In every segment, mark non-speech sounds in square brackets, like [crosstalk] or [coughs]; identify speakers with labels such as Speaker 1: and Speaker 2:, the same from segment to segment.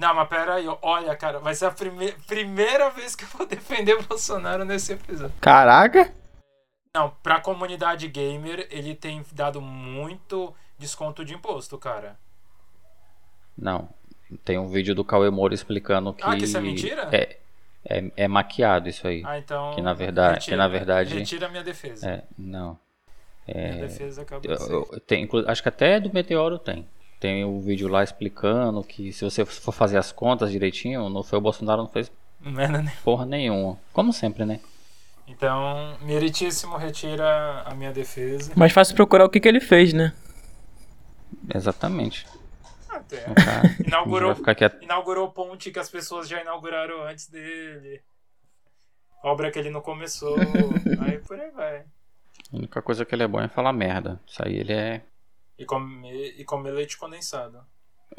Speaker 1: Não, mas pera aí, olha, cara, vai ser a prime primeira vez que eu vou [laughs] defender o Bolsonaro nesse episódio.
Speaker 2: Caraca!
Speaker 1: Não, pra comunidade gamer, ele tem dado muito desconto de imposto, cara.
Speaker 2: Não. Tem um vídeo do Cauê Moura explicando que.
Speaker 1: Ah, que isso é mentira?
Speaker 2: É, é, é maquiado isso aí.
Speaker 1: Ah, então.
Speaker 2: Que na verdade.
Speaker 1: Retira,
Speaker 2: que na verdade
Speaker 1: retira a minha defesa.
Speaker 2: é, não.
Speaker 1: Minha defesa acaba
Speaker 2: Eu- eu- tem, acho que até do Meteoro tem. Tem o vídeo lá explicando que se você for fazer as contas direitinho, não foi o Bolsonaro, não fez
Speaker 1: Merda, né?
Speaker 2: porra nenhuma. Como sempre, né?
Speaker 1: Então, meritíssimo retira a minha defesa.
Speaker 3: Mais fácil procurar o que, que ele fez, né?
Speaker 2: Exatamente.
Speaker 1: Até. [laughs]
Speaker 2: O cara
Speaker 1: Inaugurou, inaugurou ponte que as pessoas já inauguraram antes dele. Obra que ele não começou. [laughs] aí por aí vai.
Speaker 2: A única coisa que ele é bom é falar merda. Isso aí ele é
Speaker 1: E comer, e comer leite condensado.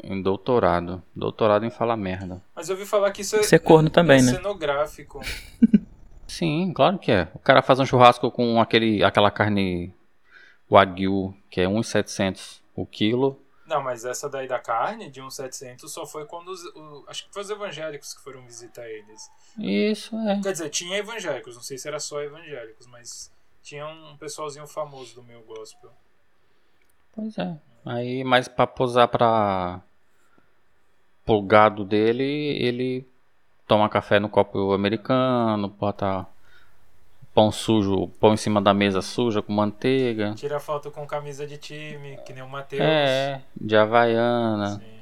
Speaker 2: em doutorado. Doutorado em falar merda.
Speaker 1: Mas eu ouvi falar que isso é,
Speaker 3: Ser corno também,
Speaker 1: é
Speaker 3: né?
Speaker 1: cenográfico. [laughs]
Speaker 2: Sim, claro que é. O cara faz um churrasco com aquele, aquela carne Wagyu, que é 1,700 o quilo.
Speaker 1: Não, mas essa daí da carne, de 1,700, só foi quando os. o- acho que foi os evangélicos que foram visitar eles.
Speaker 2: Isso é.
Speaker 1: Quer dizer, tinha evangélicos, não sei se era só evangélicos, mas tinha um pessoalzinho famoso do meu gospel.
Speaker 2: Pois é. Aí, mas pra posar pra pro gado dele, ele toma café no copo americano, bota pão sujo, pão em cima da mesa suja com manteiga.
Speaker 1: Tira foto com camisa de time, que nem o Matheus.
Speaker 2: É, de havaiana.
Speaker 1: Sim.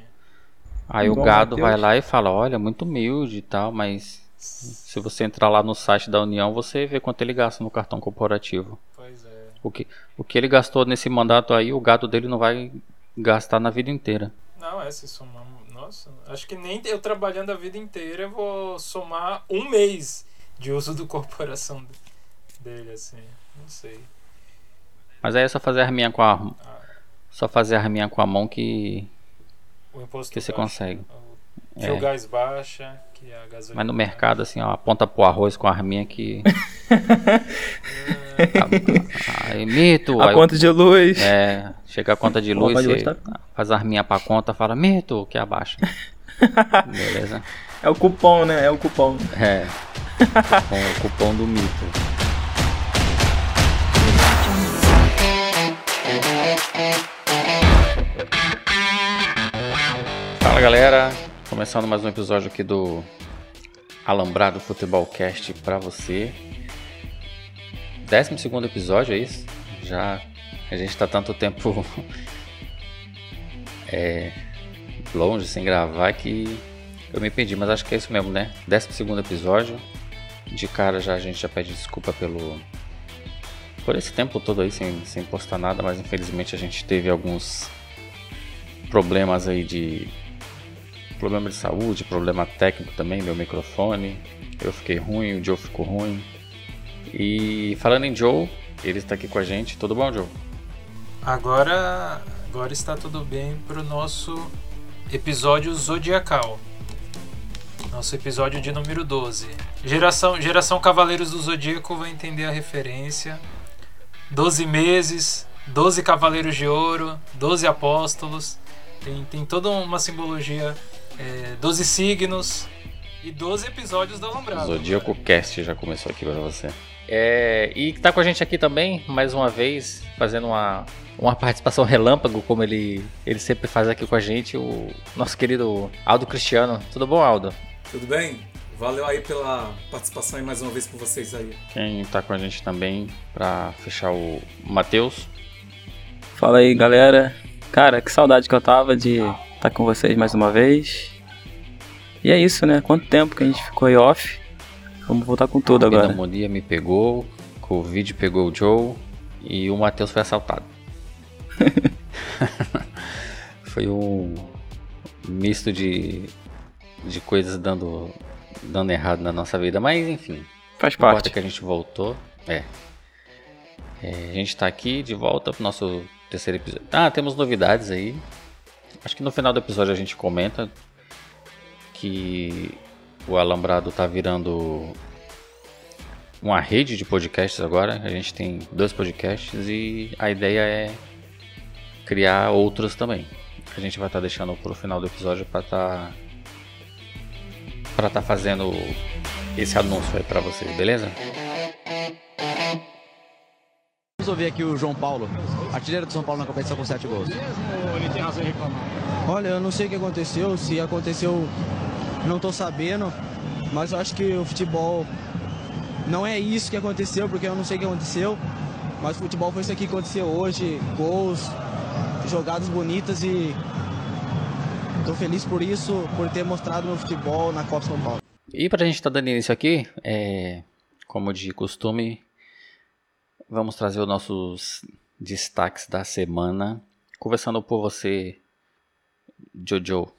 Speaker 2: Aí o
Speaker 3: Igual o
Speaker 2: gado
Speaker 3: Mateus.
Speaker 2: vai lá e fala, olha, muito humilde e tal, mas se você entrar lá no site da União, você vê quanto ele gasta no cartão corporativo.
Speaker 1: É.
Speaker 2: O que, o que ele gastou nesse mandato aí, o gado dele não vai gastar na vida inteira.
Speaker 1: Não, é, se somar. Nossa, acho que nem eu trabalhando a vida inteira eu vou somar um mês de uso do corporação de- dele, assim. Não sei.
Speaker 2: Mas aí é só fazer a arminha com a
Speaker 1: Ah,
Speaker 2: só fazer a arminha com a mão que
Speaker 1: o imposto
Speaker 2: que você
Speaker 1: baixa,
Speaker 2: consegue.
Speaker 1: o- Que
Speaker 2: É.
Speaker 1: o gás baixa.
Speaker 2: Mas no mercado assim, ó, aponta pro arroz com a arminha que [laughs] aí mito,
Speaker 3: A
Speaker 2: aí,
Speaker 3: conta de luz.
Speaker 2: é, chega a conta de luz, você
Speaker 3: tá-
Speaker 2: faz a arminha pra conta, fala mito, que abaixa. [laughs] Beleza?
Speaker 3: É o cupom, né? É o cupom.
Speaker 2: É. [laughs] Com o cupom do mito. Fala galera, começando mais um episódio aqui do Alambrado Futebol Cast pra você. 12 segundo episódio, é isso? Já a gente tá tanto tempo [laughs] é, longe sem gravar que eu me perdi, mas acho que é isso mesmo, né? 12 segundo episódio. De cara já a gente já pede desculpa pelo por esse tempo todo aí sem, sem postar nada, mas infelizmente a gente teve alguns problemas aí de problema de saúde, problema técnico também, meu microfone. Eu fiquei ruim, o Joe ficou ruim. E falando em Joe, ele está aqui com a gente. Tudo bom, Joe?
Speaker 1: Agora, agora está tudo bem pro nosso episódio zodiacal. Nosso episódio de número 12. Geração, geração Cavaleiros do Zodíaco vai entender a referência. 12 meses, 12 Cavaleiros de Ouro, 12 Apóstolos. Tem, tem toda uma simbologia. É, 12 signos e 12 episódios da Alambrado.
Speaker 2: Zodíaco Cast já começou aqui para você. É, e tá com a gente aqui também, mais uma vez, fazendo uma, uma participação relâmpago, como ele, ele sempre faz aqui com a gente, o nosso querido Aldo Cristiano. Tudo bom, Aldo?
Speaker 4: Tudo bem? Valeu aí pela participação aí mais uma vez por vocês aí.
Speaker 2: Quem tá com a gente também para fechar o Matheus.
Speaker 3: Fala aí, galera. Cara, que saudade que eu tava de estar com vocês mais uma vez. E é isso, né? Quanto tempo que a gente ficou aí off. Vamos voltar com tudo agora.
Speaker 2: Pneumonia me pegou, Covid pegou o Joe e o Matheus foi assaltado. [laughs] foi um misto de, de coisas dando, dando errado na nossa vida, mas enfim.
Speaker 3: Faz parte.
Speaker 2: que a gente voltou. É. É, a gente tá aqui de volta pro nosso terceiro episódio. Ah, temos novidades aí. Acho que no final do episódio a gente comenta que o Alambrado tá virando uma rede de podcasts agora. A gente tem dois podcasts e a ideia é criar outros também. A gente vai estar deixando pro final do episódio para estar para estar tá fazendo esse anúncio aí para vocês, beleza?
Speaker 5: Vamos ouvir aqui o João Paulo, artilheiro do São Paulo na competição com 7 gols.
Speaker 6: Ele tem razão em reclamar.
Speaker 7: Olha, eu não sei o que aconteceu, se aconteceu, não estou sabendo, mas eu acho que o futebol não é isso que aconteceu, porque eu não sei o que aconteceu, mas o futebol foi isso aqui que aconteceu hoje, gols, jogadas bonitas e estou feliz por isso, por ter mostrado meu futebol na Copa São Paulo.
Speaker 2: E para a gente estar tá dando início aqui, é, como de costume, vamos trazer os nossos destaques da semana. Conversando por você, Jojo.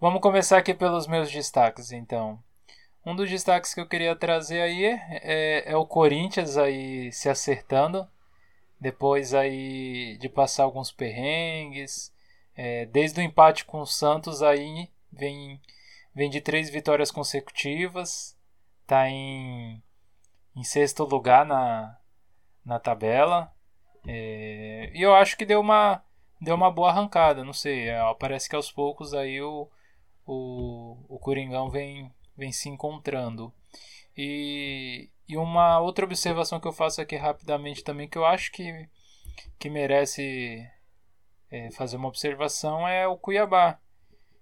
Speaker 1: Vamos começar aqui pelos meus destaques, então. Um dos destaques que eu queria trazer aí é, é o Corinthians aí se acertando depois aí de passar alguns perrengues. É, desde o empate com o Santos aí vem, vem de três vitórias consecutivas. Tá em, em sexto lugar na, na tabela. É, e eu acho que deu uma, deu uma boa arrancada. Não sei, é, parece que aos poucos aí o, o, o Coringão vem, vem se encontrando. E, e uma outra observação que eu faço aqui rapidamente também, que eu acho que, que merece é, fazer uma observação, é o Cuiabá,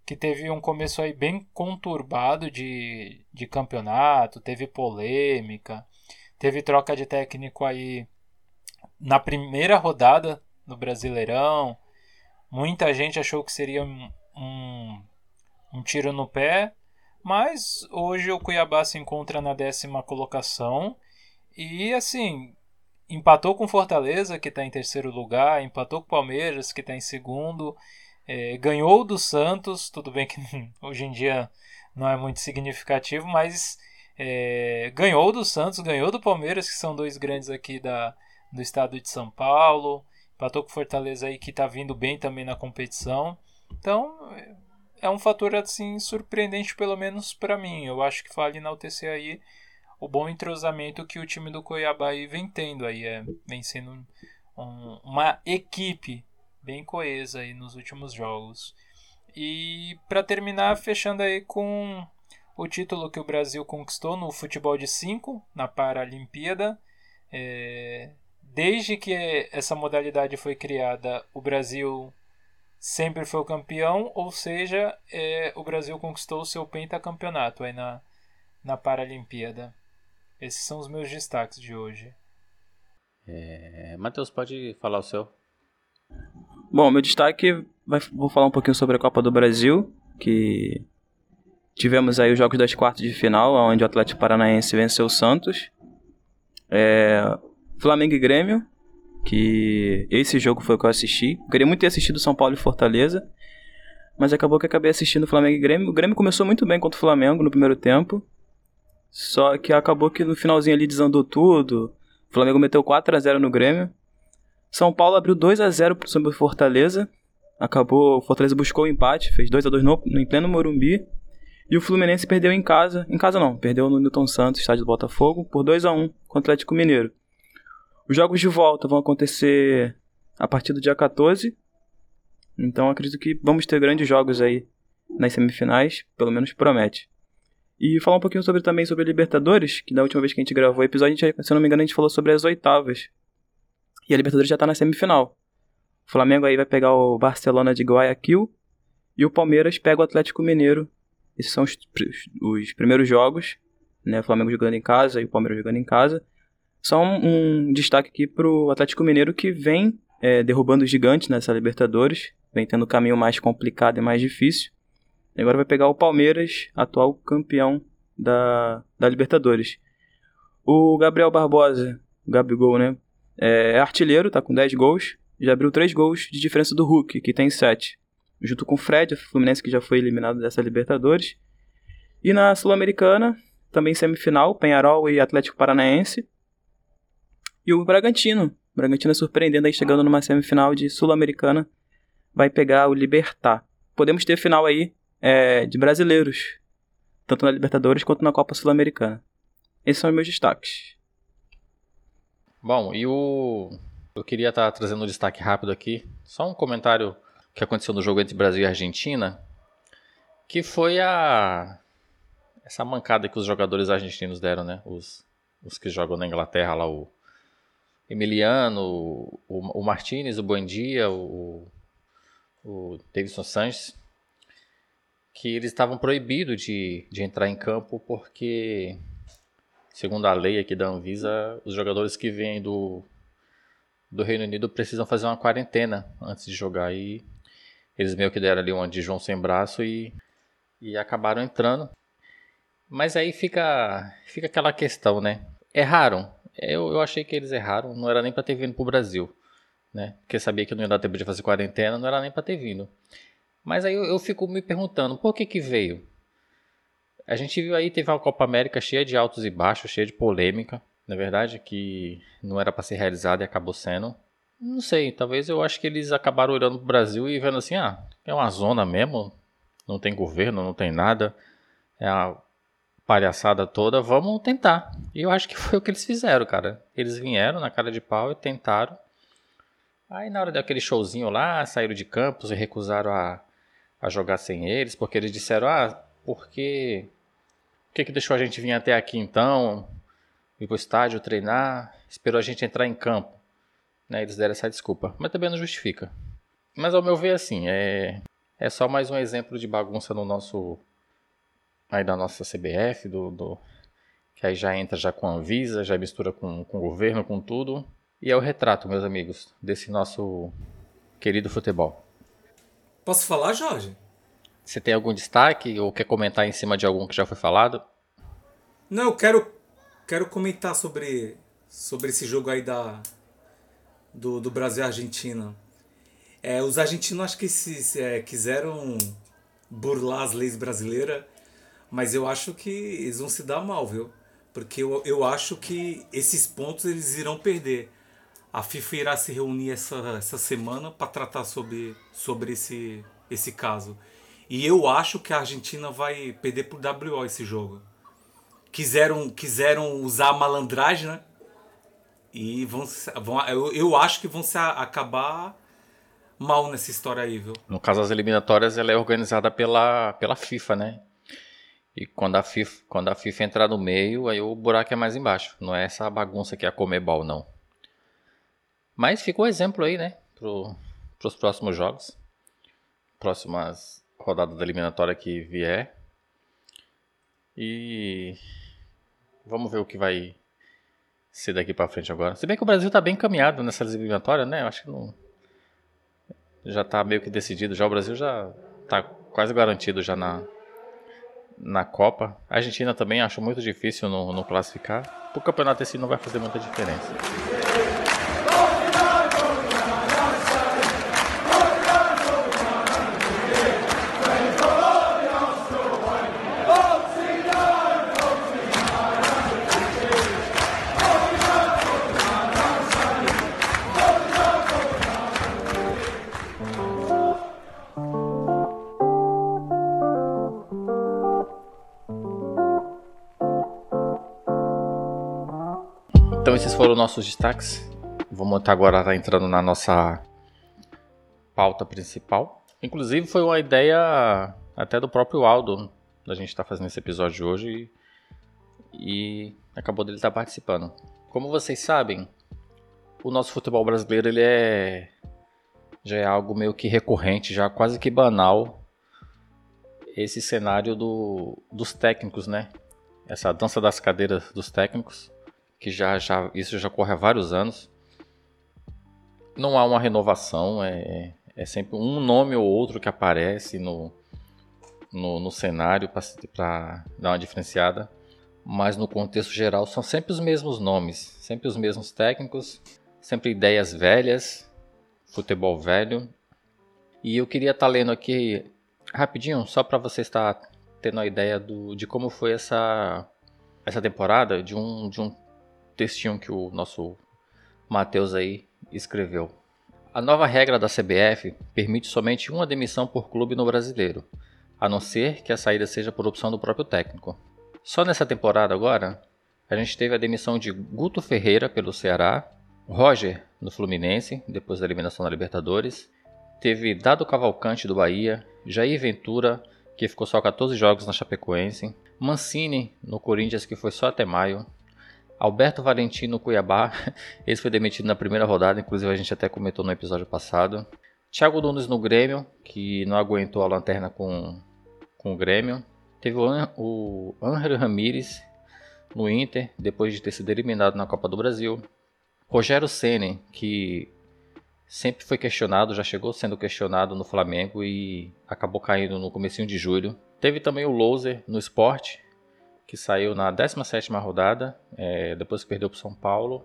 Speaker 1: que teve um começo aí bem conturbado de, de campeonato, teve polêmica, teve troca de técnico aí na primeira rodada do Brasileirão. Muita gente achou que seria um, um, um tiro no pé, mas hoje o Cuiabá se encontra na décima colocação e assim empatou com Fortaleza que está em terceiro lugar, empatou com Palmeiras que está em segundo, é, ganhou do Santos, tudo bem que [laughs] hoje em dia não é muito significativo, mas é, ganhou do Santos, ganhou do Palmeiras que são dois grandes aqui da, do estado de São Paulo, empatou com Fortaleza aí que está vindo bem também na competição, então é um fator assim surpreendente pelo menos para mim. Eu acho que vale enaltecer aí o bom entrosamento que o time do Cuiabá aí vem tendo aí, é, vem sendo um, uma equipe bem coesa aí nos últimos jogos. E para terminar, fechando aí com o título que o Brasil conquistou no futebol de 5 na Paralimpíada. É, desde que essa modalidade foi criada, o Brasil sempre foi o campeão, ou seja, é, o Brasil conquistou o seu pentacampeonato aí na, na Paralimpíada. Esses são os meus destaques de hoje.
Speaker 2: É, Matheus, pode falar o seu.
Speaker 3: Bom, meu destaque, vai, vou falar um pouquinho sobre a Copa do Brasil, que tivemos aí os jogos das quartas de final, onde o Atlético Paranaense venceu o Santos. É, Flamengo e Grêmio, que esse jogo foi o que eu assisti. Eu queria muito ter assistido São Paulo e Fortaleza, mas acabou que acabei assistindo Flamengo e Grêmio. O Grêmio começou muito bem contra o Flamengo no primeiro tempo, só que acabou que no finalzinho ali desandou tudo. O Flamengo meteu 4 a 0 no Grêmio. São Paulo abriu 2 a 0 sobre o Fortaleza. Acabou, o Fortaleza buscou o empate, fez 2 a 2 no, no em pleno Morumbi. E o Fluminense perdeu em casa, em casa não, perdeu no Newton Santos, estádio do Botafogo, por 2 a 1 contra o Atlético Mineiro. Os jogos de volta vão acontecer a partir do dia 14. Então acredito que vamos ter grandes jogos aí nas semifinais, pelo menos promete. E falar um pouquinho sobre também sobre Libertadores, que da última vez que a gente gravou o episódio, gente, se eu não me engano, a gente falou sobre as oitavas. E a Libertadores já tá na semifinal. O Flamengo aí vai pegar o Barcelona de Guayaquil e o Palmeiras pega o Atlético Mineiro. Esses são os, os primeiros jogos, né? O Flamengo jogando em casa e o Palmeiras jogando em casa. Só um, um destaque aqui pro Atlético Mineiro que vem é, derrubando os gigantes nessa Libertadores, vem tendo o caminho mais complicado e mais difícil. Agora vai pegar o Palmeiras, atual campeão da, da Libertadores. O Gabriel Barbosa, o Gabigol, né? É artilheiro, tá com 10 gols. Já abriu 3 gols de diferença do Hulk, que tem 7. Junto com o Fred, o Fluminense que já foi eliminado dessa Libertadores. E na Sul-Americana, também semifinal, Penharol e Atlético Paranaense. E o Bragantino. O Bragantino é surpreendendo aí chegando numa semifinal de Sul-Americana. Vai pegar o Libertar. Podemos ter final aí é, de brasileiros. Tanto na Libertadores quanto na Copa Sul-Americana. Esses são os meus destaques.
Speaker 2: Bom, e o. Eu queria estar tá trazendo um destaque rápido aqui. Só um comentário que aconteceu no jogo entre Brasil e Argentina. Que foi a essa mancada que os jogadores argentinos deram, né? Os, os que jogam na Inglaterra lá, o Emiliano, o, o Martinez, o Buendia, o, o Davidson Sanches, que eles estavam proibidos de, de entrar em campo porque, segundo a lei aqui da Anvisa, os jogadores que vêm do, do Reino Unido precisam fazer uma quarentena antes de jogar. E eles meio que deram ali uma de João sem braço e, e acabaram entrando. Mas aí fica, fica aquela questão, né? Erraram. Eu, eu achei que eles erraram. Não era nem para ter vindo pro Brasil, né? Porque sabia que não ia dar tempo de fazer quarentena, não era nem para ter vindo. Mas aí eu, eu, fico me perguntando, por que que veio? A gente viu aí, teve uma Copa América cheia de altos e baixos, cheia de polêmica, na verdade, que não era para ser realizada e acabou sendo. Não sei, talvez eu acho que eles acabaram olhando pro Brasil e vendo assim, ah, é uma zona mesmo, não tem governo, não tem nada, é a palhaçada toda, vamos tentar. E eu acho que foi o que eles fizeram, cara. Eles vieram na cara de pau e tentaram. Aí na hora daquele showzinho lá, saíram de campos e recusaram a, a jogar sem eles, porque eles disseram, ah, porque... Por que, que deixou a gente vir até aqui então? Ir pro estádio treinar, esperou a gente entrar em campo. Né, eles deram essa desculpa, mas também não justifica. Mas ao meu ver, assim, é, é só mais um exemplo de bagunça no nosso aí da nossa CBF, do, do, que aí já entra já com a Anvisa, já mistura com, com o governo, com tudo. E é o retrato, meus amigos, desse nosso querido futebol.
Speaker 4: Posso falar, Jorge?
Speaker 2: Você tem algum destaque ou quer comentar em cima de algum que já foi falado?
Speaker 4: Não, eu quero, quero comentar sobre, sobre esse jogo aí da, do, do Brasil e Argentina. É, os argentinos acho que se, é, quiseram burlar as leis brasileiras mas eu acho que eles vão se dar mal, viu? Porque eu, eu acho que esses pontos eles irão perder. A FIFA irá se reunir essa, essa semana para tratar sobre, sobre esse, esse caso. E eu acho que a Argentina vai perder por WO esse jogo. Quiseram, quiseram usar a malandragem, né? E vão, vão eu, eu acho que vão se acabar mal nessa história aí, viu?
Speaker 2: No caso, as eliminatórias ela é organizada pela, pela FIFA, né? E quando a FIFA, quando a FIFA entrar no meio, aí o buraco é mais embaixo. Não é essa bagunça que é a Comebol, não. Mas ficou exemplo aí, né? Para os próximos jogos. Próximas rodadas da eliminatória que vier. E vamos ver o que vai ser daqui para frente agora. Se bem que o Brasil está bem encaminhado nessas eliminatórias, né? Eu acho que não já está meio que decidido. Já o Brasil já está quase garantido já na na Copa. A Argentina também acho muito difícil no, no classificar. O campeonato esse não vai fazer muita diferença. Foram nossos destaques. Vamos agora tá entrando na nossa pauta principal. Inclusive foi uma ideia até do próprio Aldo da gente estar tá fazendo esse episódio hoje e, e acabou dele estar tá participando. Como vocês sabem, o nosso futebol brasileiro ele é já é algo meio que recorrente, já quase que banal esse cenário do, dos técnicos, né? Essa dança das cadeiras dos técnicos que já, já isso já ocorre há vários anos. Não há uma renovação, é, é sempre um nome ou outro que aparece no, no, no cenário para dar uma diferenciada, mas no contexto geral são sempre os mesmos nomes, sempre os mesmos técnicos, sempre ideias velhas, futebol velho. E eu queria estar tá lendo aqui rapidinho, só para você estar tendo a ideia do, de como foi essa, essa temporada de um, de um textinho que o nosso Matheus aí escreveu. A nova regra da CBF permite somente uma demissão por clube no brasileiro, a não ser que a saída seja por opção do próprio técnico. Só nessa temporada agora, a gente teve a demissão de Guto Ferreira pelo Ceará, Roger no Fluminense, depois da eliminação da Libertadores, teve Dado Cavalcante do Bahia, Jair Ventura, que ficou só 14 jogos na Chapecoense. Mancini no Corinthians, que foi só até maio. Alberto Valentim no Cuiabá, [laughs] esse foi demitido na primeira rodada, inclusive a gente até comentou no episódio passado. Thiago Nunes no Grêmio, que não aguentou a lanterna com, com o Grêmio. Teve o, Angel Ramírez no Inter, depois de ter sido eliminado na Copa do Brasil. Rogério Ceni, que sempre foi questionado, já chegou sendo questionado no Flamengo e acabou caindo no comecinho de julho. Teve também o Loser no esporte, que saiu na 17ª rodada, é, depois que perdeu para São Paulo.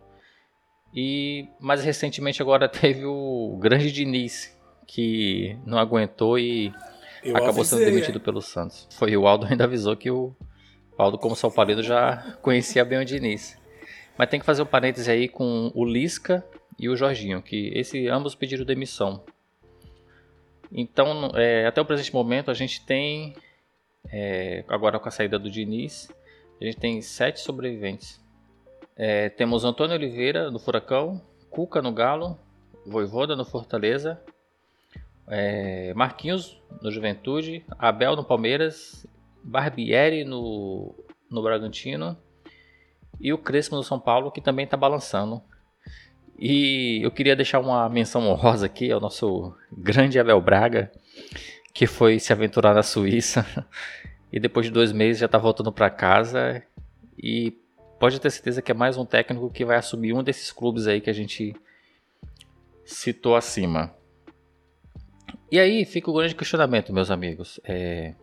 Speaker 2: E mais recentemente agora [laughs] teve o grande Diniz, que não aguentou e Eu acabou avisei, sendo demitido é. pelo Santos. Foi o Aldo ainda avisou que o Aldo, como São Paulino, já [laughs] conhecia bem o Diniz. Mas tem que fazer um parêntese aí com o Lisca e o Jorginho, que esse ambos pediram demissão. Então, é, até o presente momento, a gente tem, é, agora com a saída do Diniz, a gente tem sete sobreviventes. É, temos Antônio Oliveira no Furacão, Cuca no Galo, Voivoda no Fortaleza, é, Marquinhos no Juventude, Abel no Palmeiras, Barbieri no, no Bragantino e o Crespo no São Paulo, que também está balançando. E eu queria deixar uma menção honrosa aqui ao nosso grande Abel Braga, que foi se aventurar na Suíça [laughs] e depois de dois meses já está voltando para casa. E pode ter certeza que é mais um técnico que vai assumir um desses clubes aí que a gente citou acima. E aí fica o grande questionamento, meus amigos. É,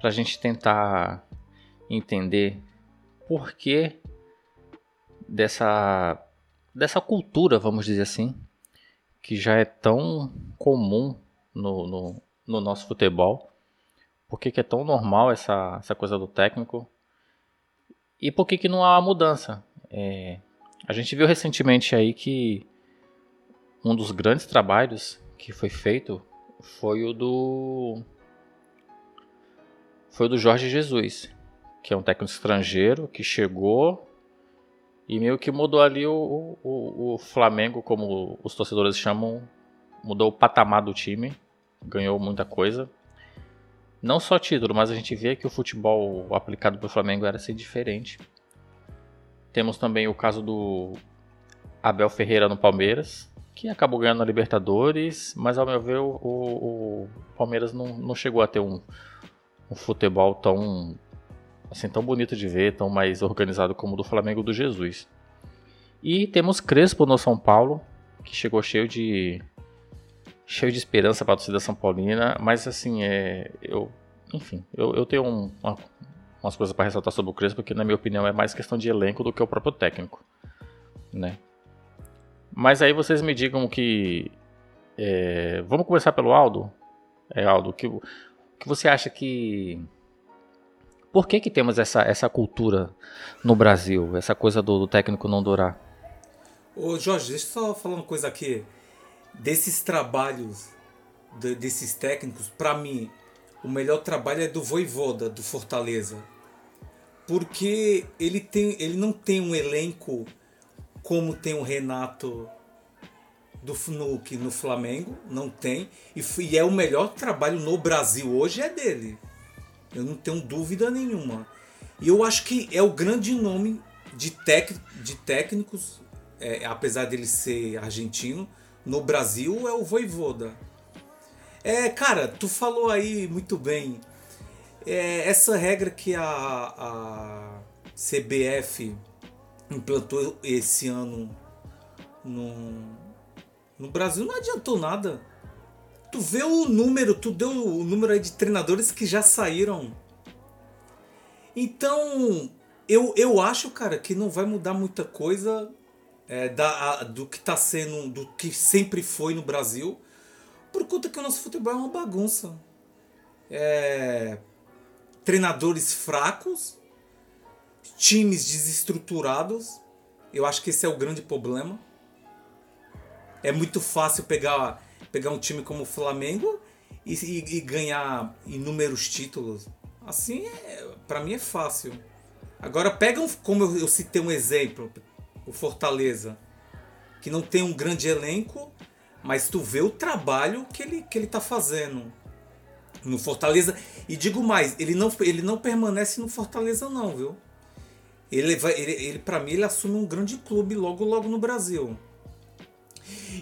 Speaker 2: para a gente tentar entender por que dessa, dessa cultura, vamos dizer assim, que já é tão comum no, no, no nosso futebol. Por que, que, é tão normal essa, essa coisa do técnico? E por que, que não há mudança? É, a gente viu recentemente aí que um dos grandes trabalhos que foi feito foi o do foi o do Jorge Jesus, que é um técnico estrangeiro que chegou e meio que mudou ali o, o, o Flamengo, como os torcedores chamam, mudou o patamar do time, ganhou muita coisa. Não só título, mas a gente vê que o futebol aplicado pelo Flamengo era assim diferente. Temos também o caso do Abel Ferreira no Palmeiras, que acabou ganhando a Libertadores, mas ao meu ver o, o, o Palmeiras não, não chegou a ter um, um futebol tão assim tão bonito de ver, tão mais organizado como o do Flamengo do Jesus. E temos Crespo no São Paulo, que chegou cheio de cheio de esperança para a torcida São Paulina, mas assim, é, eu, enfim, eu, eu tenho um, uma, umas coisas para ressaltar sobre o Crespo, que na minha opinião é mais questão de elenco do que o próprio técnico, né? Mas aí vocês me digam que é, vamos começar pelo Aldo, é Aldo, que que você acha que por que, que temos essa, essa cultura no Brasil, essa coisa do, do técnico não durar?
Speaker 4: Ô Jorge, deixa eu só falar uma coisa aqui. Desses trabalhos, de, desses técnicos, para mim, o melhor trabalho é do Voivoda, do Fortaleza. Porque ele, tem, ele não tem um elenco como tem o Renato do FNUC no Flamengo, não tem. E, e é o melhor trabalho no Brasil hoje é dele. Eu não tenho dúvida nenhuma. E eu acho que é o grande nome de, tec, de técnicos, é, apesar dele ser argentino, no Brasil é o Voivoda. É, cara, tu falou aí muito bem. É, essa regra que a, a CBF implantou esse ano no, no Brasil não adiantou nada. Tu vê o número, tu deu o número aí de treinadores que já saíram. Então, eu, eu acho, cara, que não vai mudar muita coisa é, da, a, do que tá sendo, do que sempre foi no Brasil, por conta que o nosso futebol é uma bagunça. É, treinadores fracos, times desestruturados. Eu acho que esse é o grande problema é muito fácil pegar, pegar um time como o Flamengo e, e, e ganhar inúmeros títulos. Assim, é, para mim é fácil. Agora pega, um, como eu, eu citei um exemplo, o Fortaleza, que não tem um grande elenco, mas tu vê o trabalho que ele, que ele tá fazendo. no Fortaleza. E digo mais, ele não, ele não permanece no Fortaleza não, viu? Ele, vai, ele, ele para mim, ele assume um grande clube logo, logo no Brasil.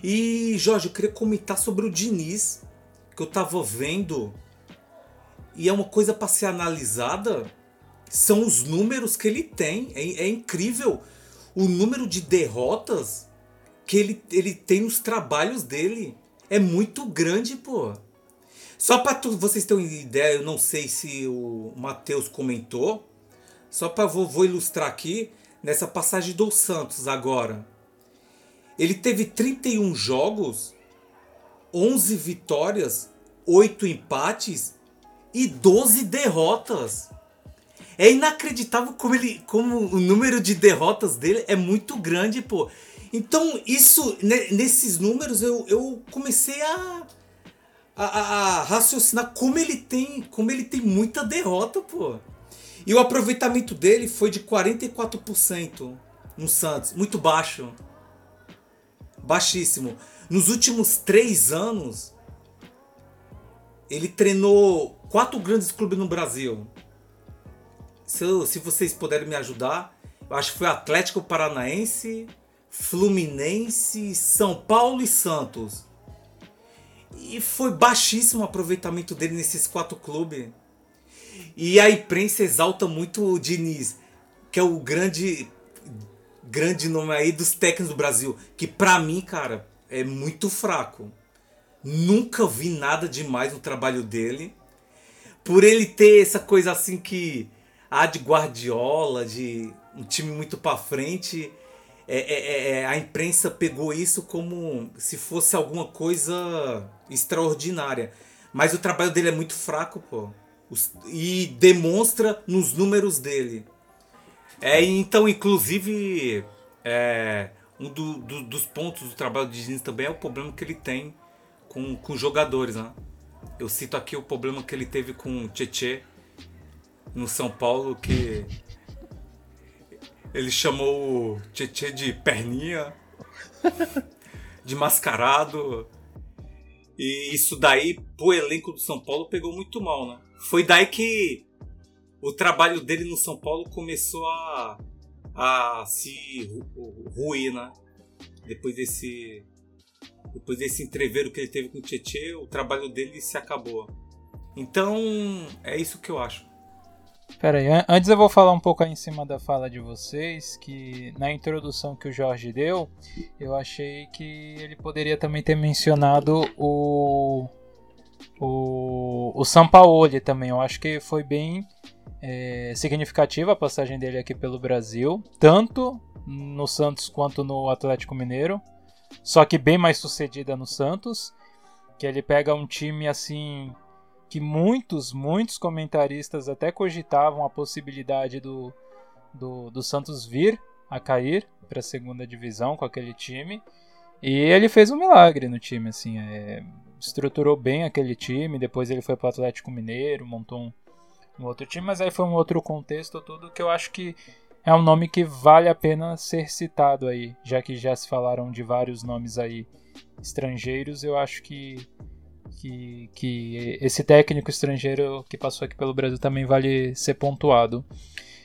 Speaker 4: E, Jorge, eu queria comentar sobre o Diniz, que eu tava vendo. E é uma coisa para ser analisada. São os números que ele tem. É, é incrível o número de derrotas que ele, ele tem nos trabalhos dele. É muito grande, pô. Só para vocês terem ideia, eu não sei se o Matheus comentou. Só para vou, vou ilustrar aqui nessa passagem do Santos agora. Ele teve 31 jogos, 11 vitórias, 8 empates e 12 derrotas. É inacreditável como ele, como o número de derrotas dele é muito grande, pô. Então, isso, nesses números, eu, eu comecei a, a, a, raciocinar como ele tem, como ele tem muita derrota, pô. E o aproveitamento dele foi de 44% no Santos, muito baixo. Baixíssimo. Nos últimos três anos, ele treinou quatro grandes clubes no Brasil. Se, se vocês puderem me ajudar, eu acho que foi Atlético Paranaense, Fluminense, São Paulo e Santos. E foi baixíssimo o aproveitamento dele nesses quatro clubes. E a imprensa exalta muito o Diniz, que é o grande grande nome aí dos técnicos do Brasil, que pra mim, cara, é muito fraco. Nunca vi nada demais no trabalho dele. Por ele ter essa coisa assim que há de Guardiola, de um time muito para frente, é, é, é, é, a imprensa pegou isso como se fosse alguma coisa extraordinária. Mas o trabalho dele é muito fraco, pô. E demonstra nos números dele. É, então, inclusive, é, um do, do, dos pontos do trabalho de Diniz também é o problema que ele tem com, com jogadores, né? Eu cito aqui o problema que ele teve com o Tietê no São Paulo, que ele chamou o Tietê de perninha, de mascarado. E isso daí, pro elenco do São Paulo, pegou muito mal, né? Foi daí que o trabalho dele no São Paulo começou a, a se ruir, né? Depois desse, depois desse entreveiro que ele teve com o Tietê, o trabalho dele se acabou. Então, é isso que eu acho.
Speaker 1: Pera aí, antes eu vou falar um pouco aí em cima da fala de vocês, que na introdução que o Jorge deu, eu achei que ele poderia também ter mencionado o o, o Sampaoli também. Eu acho que foi bem é, significativa a passagem dele aqui pelo Brasil, tanto no Santos quanto no Atlético Mineiro, só que bem mais sucedida no Santos, que ele pega um time assim que muitos, muitos comentaristas até cogitavam a possibilidade do, do, do Santos vir a cair para a segunda divisão com aquele time. E ele fez um milagre no time, assim, é, estruturou bem aquele time. Depois ele foi para o Atlético Mineiro, montou um, um, outro time, mas aí foi um outro contexto tudo que eu acho que é um nome que vale a pena ser citado aí, já que já se falaram de vários nomes aí estrangeiros. Eu acho que que, que esse técnico estrangeiro que passou aqui pelo Brasil também vale ser pontuado.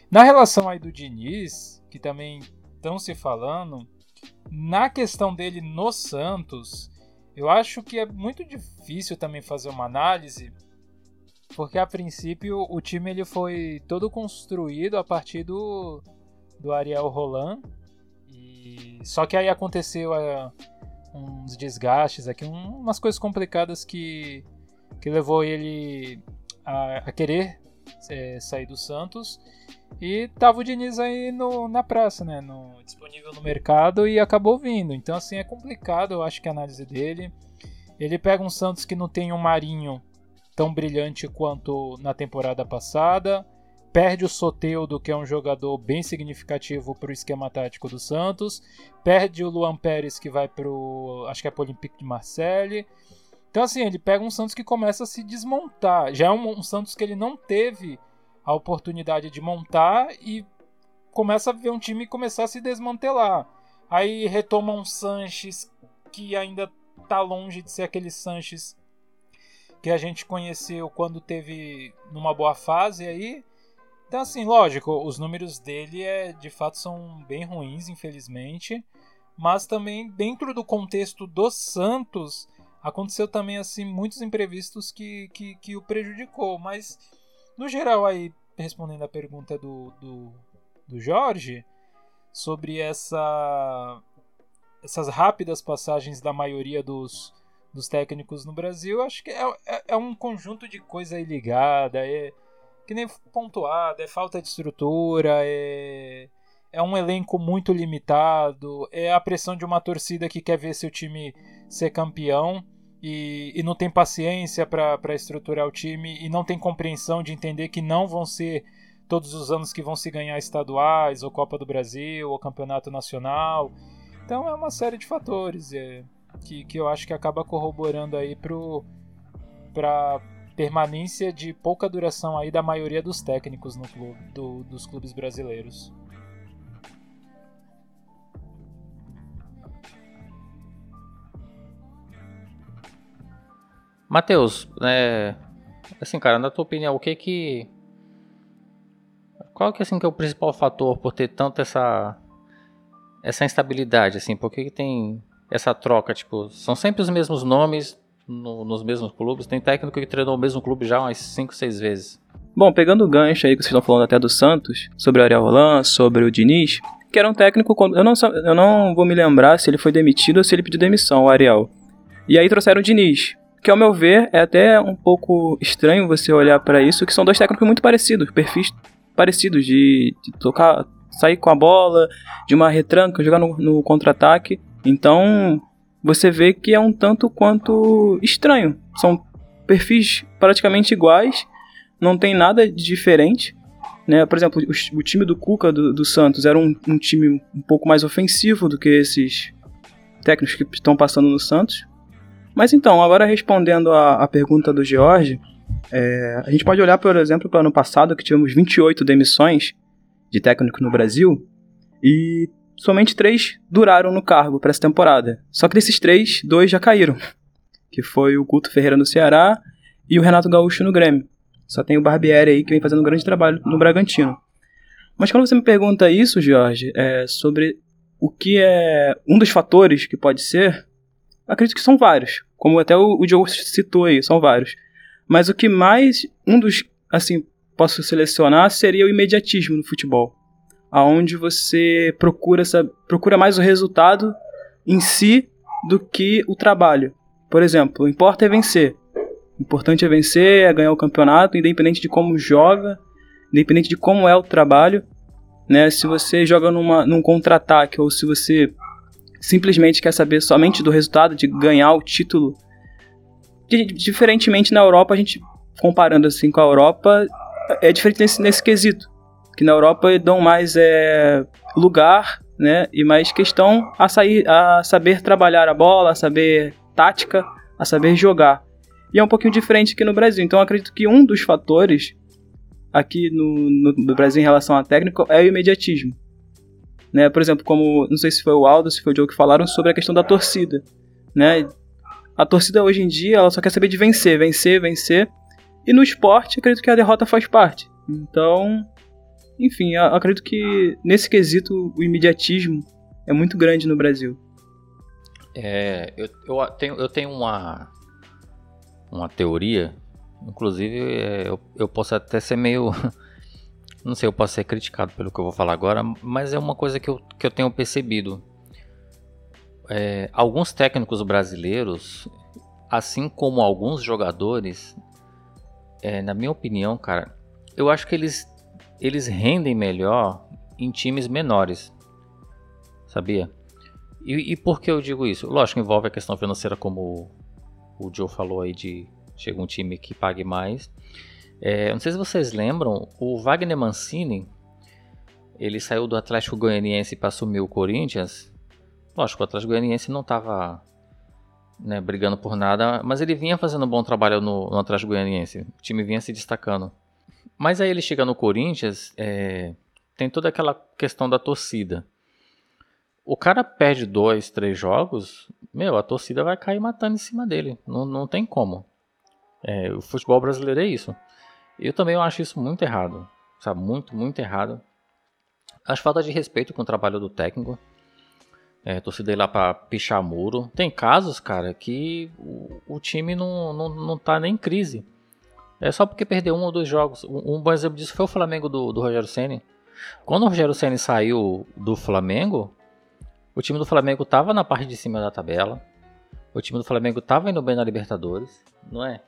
Speaker 1: Na relação aí do Diniz, que também estão se falando, na questão dele no Santos, eu acho que é muito difícil também fazer uma análise, porque a princípio o time ele foi todo construído a partir do, do Ariel Roland, e só que aí aconteceu a, uns desgastes aqui, um, umas coisas complicadas que, que levou ele a, a querer é, sair do Santos. E tava o Diniz aí no, na praça, né? No, disponível no mercado e acabou vindo. Então, assim, é complicado, eu acho que a análise dele. Ele pega um Santos que não tem um Marinho tão brilhante quanto na temporada passada perde o Soteudo, que é um jogador bem significativo para o esquema tático do Santos, perde o Luan Pérez, que vai para o, acho que é para o Olympique de Marseille. Então, assim, ele pega um Santos que começa a se desmontar. Já é um, um Santos que ele não teve a oportunidade de montar e começa a ver um time começar a se desmantelar. Aí retoma um Sanches que ainda está longe de ser aquele Sanches que a gente conheceu quando teve numa boa fase aí. Então, assim, lógico, os números dele é, de fato são bem ruins, infelizmente. Mas também, dentro do contexto do Santos, aconteceu também assim muitos imprevistos que, que, que o prejudicou. Mas, no geral, aí, respondendo a pergunta do, do, do Jorge, sobre essa, essas rápidas passagens da maioria dos, dos técnicos no Brasil, acho que é, é, é um conjunto de coisa aí ligada, é que nem pontuada, é falta de estrutura, é, é um elenco muito limitado, é a pressão de uma torcida que quer ver seu time ser campeão e, e não tem paciência para estruturar o time e não tem compreensão de entender que não vão ser todos os anos que vão se ganhar estaduais, ou Copa do Brasil, ou Campeonato Nacional. Então é uma série de fatores. É, que, que eu acho que acaba corroborando aí para permanência de pouca duração aí da maioria dos técnicos no clube, do, dos clubes brasileiros.
Speaker 2: Matheus, é, assim, cara, na tua opinião, o que que qual que assim que é o principal fator por ter tanto essa essa instabilidade assim? Por que, que tem essa troca? Tipo, são sempre os mesmos nomes no, nos mesmos clubes. Tem técnico que treinou o mesmo clube já umas 5, 6 vezes.
Speaker 3: Bom, pegando o gancho aí que vocês estão falando até do Santos, sobre o Ariel Roland, sobre o Diniz, que era um técnico. Eu não, eu não vou me lembrar se ele foi demitido ou se ele pediu demissão, o Ariel. E aí trouxeram o Diniz, que ao meu ver é até um pouco estranho você olhar para isso, que são dois técnicos muito parecidos, perfis parecidos de, de tocar, sair com a bola, de uma retranca, jogar no, no contra-ataque. Então, você vê que é um tanto quanto estranho. São perfis praticamente iguais, não tem nada de diferente. Né? Por exemplo, o, o time do Cuca do, do Santos era um, um, time um pouco mais ofensivo do que esses técnicos que estão passando no Santos. Mas então, agora respondendo a pergunta do George, é, a gente pode olhar, por exemplo, para o ano passado, que tivemos 28 demissões de técnico no Brasil, e somente três duraram no cargo para essa temporada. Só que desses três, dois já caíram. Que foi o Guto Ferreira no Ceará e o Renato Gaúcho no Grêmio. Só tem o Barbieri aí que vem fazendo um grande trabalho no Bragantino. Mas quando você me pergunta isso, Jorge, é, sobre o que é um dos fatores que pode ser, acredito que são vários. Como até o, o Diogo citou aí, são vários. Mas o que mais, um dos, assim, posso selecionar seria o imediatismo no futebol aonde você procura, procura mais o resultado em si do que o trabalho. Por exemplo, o importa é vencer. O importante é vencer, é ganhar o campeonato, independente de como joga, independente de como é o trabalho. Né? Se você joga numa, num contra-ataque ou se você simplesmente quer saber somente do resultado, de ganhar o título. Diferentemente na Europa, a gente comparando assim com a Europa, é diferente nesse, nesse quesito que na Europa dão mais é, lugar, né, e mais questão a sair, a saber trabalhar a bola, a saber tática, a saber jogar. E é um pouquinho diferente aqui no Brasil. Então acredito que um dos fatores aqui no, no, Brasil em relação a técnico é o imediatismo. Né? Por exemplo, como não sei se foi o Aldo, se foi o Joe que falaram sobre a questão da torcida, né? A torcida hoje em dia ela só quer saber de vencer, vencer, vencer. E no esporte, acredito que a derrota faz parte. Então, enfim, acredito que nesse quesito o imediatismo é muito grande no Brasil.
Speaker 2: É, eu, eu, tenho, eu tenho uma, uma teoria, inclusive é, eu, eu posso até ser meio. [laughs] Não sei, eu posso ser criticado pelo que eu vou falar agora, mas é uma coisa que eu, que eu tenho percebido. É, alguns técnicos brasileiros, assim como alguns jogadores, é, na minha opinião, cara, eu acho que eles eles rendem melhor em times menores. Sabia? E, e por que eu digo isso? Lógico, envolve a questão financeira, como o Joe falou aí, de chega um time que pague mais. É, não sei se vocês lembram, o Wagner Mancini, ele saiu do Atlético Goianiense para assumir o Corinthians. Lógico, o Atlético Goianiense não estava né, brigando por nada, mas ele vinha fazendo um bom trabalho no, no Atlético Goianiense. O time vinha se destacando. Mas aí ele chega no Corinthians, é, tem toda aquela questão da torcida. O cara perde dois, três jogos, meu, a torcida vai cair matando em cima dele. Não, não tem como. É, o futebol brasileiro é isso. Eu também acho isso muito errado, sabe? Muito, muito errado. Acho falta de respeito com o trabalho do técnico. É, torcida ir lá pra pichar muro. Tem casos, cara, que o, o, time não, não, não tá nem em crise. É só porque perdeu um ou dois jogos. Um, um bom exemplo disso foi o Flamengo do, do Rogério Senni. Quando o Rogério Senni saiu do Flamengo, o time do Flamengo tava na parte de cima da tabela. O time do Flamengo tava indo bem na Libertadores, não é?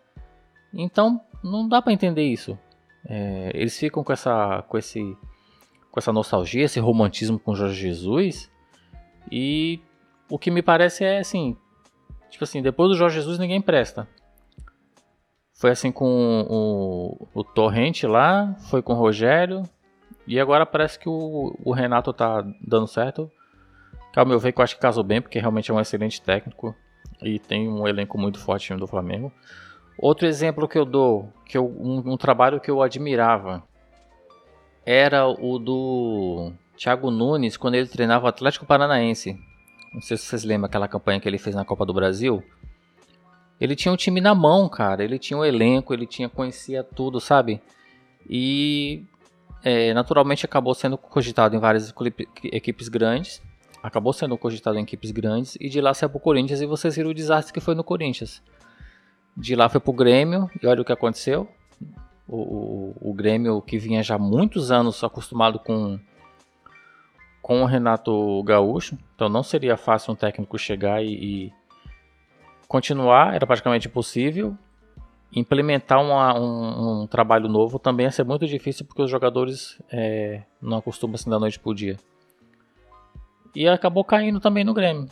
Speaker 2: Então, não dá para entender isso. É, eles ficam com essa, com esse, com essa nostalgia, esse romantismo com Jorge Jesus e o que me parece é assim, tipo assim, depois do Jorge Jesus ninguém presta. Foi assim com o, o Torrente lá, foi com o Rogério, e agora parece que o, o Renato tá dando certo. Que ao meu ver, que eu acho que casou bem, porque realmente é um excelente técnico e tem um elenco muito forte do Flamengo. Outro exemplo que eu dou, que eu, um, um trabalho que eu admirava, era o do Thiago Nunes, quando ele treinava o Atlético Paranaense, não sei se vocês lembram aquela campanha que ele fez na Copa do Brasil. Ele tinha um time na mão, cara. Ele tinha um elenco, ele tinha conhecia tudo, sabe? E é, naturalmente acabou sendo cogitado em várias equipes grandes. Acabou sendo cogitado em equipes grandes e de lá saiu pro Corinthians e vocês viram o desastre que foi no Corinthians. De lá foi pro Grêmio e olha o que aconteceu. O, o, o Grêmio que vinha já muitos anos acostumado com com o Renato Gaúcho, então não seria fácil um técnico chegar e, e continuar, era praticamente impossível. Implementar uma, um, um, trabalho novo também ia ser muito difícil porque os jogadores é, não acostumam assim da noite pro dia. E acabou caindo também no Grêmio.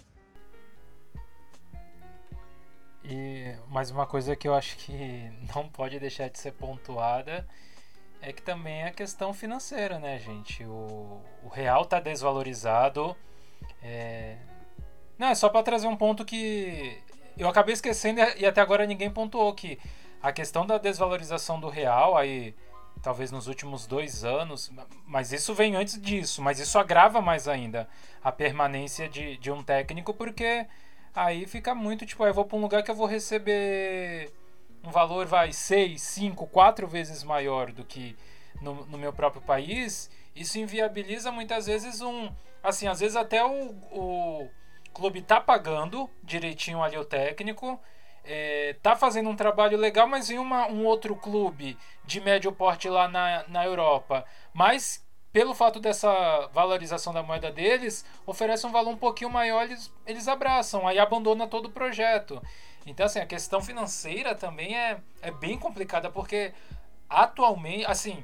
Speaker 1: E mais uma coisa que eu acho que [laughs] não pode deixar de ser pontuada é que também é a questão financeira, né, gente? O, o real tá desvalorizado. É... Não, é só para trazer um ponto que eu acabei esquecendo e até agora ninguém pontuou que a questão da desvalorização do real aí talvez nos últimos dois anos, mas isso vem antes disso, mas isso agrava mais ainda a permanência de, de um técnico, porque aí fica muito tipo, ah, eu vou para um lugar que eu vou receber um valor vai 6, 5, 4 vezes maior do que no, no, meu próprio país, isso inviabiliza muitas vezes um. Assim, às vezes até o, o clube tá pagando direitinho ali o técnico, é, tá fazendo um trabalho legal, mas em uma, um outro clube de médio porte lá na, na Europa, mas pelo fato dessa valorização da moeda deles, oferece um valor um pouquinho maior, eles, eles abraçam, aí abandona todo o projeto. Então, assim, a questão financeira também é, é bem complicada, porque atualmente, assim,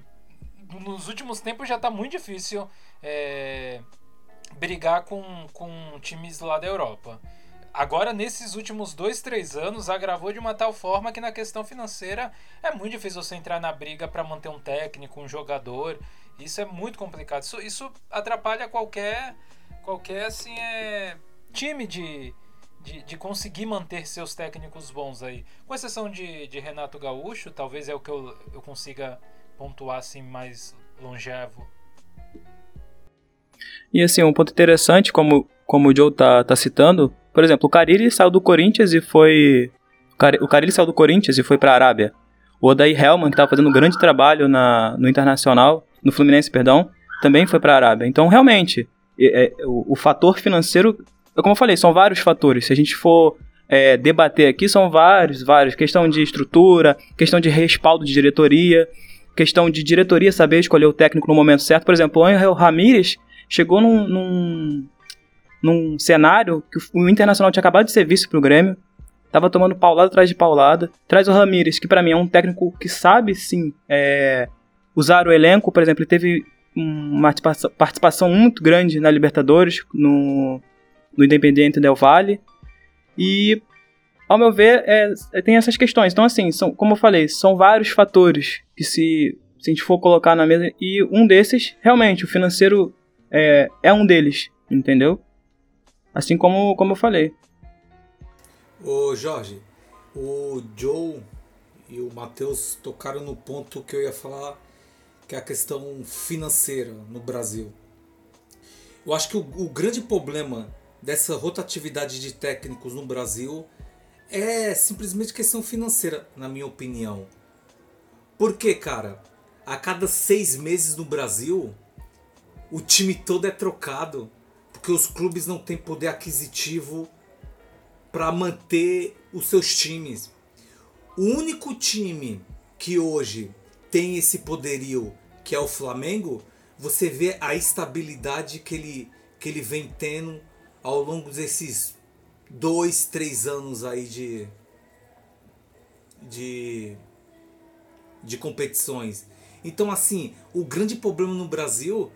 Speaker 1: nos últimos tempos já está muito difícil é, brigar com, com times lá da Europa. Agora, nesses últimos dois, três anos, agravou de uma tal forma que na questão financeira é muito difícil você entrar na briga para manter um técnico, um jogador. Isso é muito complicado. Isso, isso atrapalha qualquer, qualquer assim, é, time de, de, de, conseguir manter seus técnicos bons aí. Com exceção de, de Renato Gaúcho, talvez é o que eu, eu consiga pontuar assim mais longevo.
Speaker 3: E assim, um ponto interessante, como, como o Joe tá, tá citando, por exemplo, o Carille saiu do Corinthians e foi. O Carille saiu do Corinthians e foi para a Arábia. O Odair Helman, que estava fazendo um grande trabalho na, no Internacional, no Fluminense, perdão, também foi para a Arábia. Então, realmente, é, é, o, o fator financeiro como eu falei, são vários fatores. Se a gente for é, debater aqui, são vários, vários. Questão de estrutura, questão de respaldo de diretoria, questão de diretoria saber escolher o técnico no momento certo. Por exemplo, o Angel Ramírez chegou num, num, num cenário que o Internacional tinha acabado de ser vice pro Grêmio, tava tomando paulada atrás de paulada. Traz o Ramírez, que para mim é um técnico que sabe sim é, usar o elenco. Por exemplo, ele teve uma participação muito grande na Libertadores, no, no Independiente Del Valle. E, ao meu ver, é, é, tem essas questões. Então, assim, são, como eu falei, são vários fatores que se, se a gente for colocar na mesa. E um desses, realmente, o financeiro é, é um deles, entendeu? Assim como, como eu falei.
Speaker 4: Ô Jorge, o Joe e o Matheus tocaram no ponto que eu ia falar, que é a questão financeira no Brasil. Eu acho que o, o grande problema dessa rotatividade de técnicos no Brasil é simplesmente questão financeira, na minha opinião. Por quê, cara? A cada seis meses no Brasil, o time todo é trocado porque os clubes não têm poder aquisitivo para manter os seus times. O único time que hoje tem esse poderio, que é o Flamengo, você vê a estabilidade que ele, que ele vem tendo ao longo desses dois, três anos aí de, de, de competições. Então, assim, o grande problema no Brasil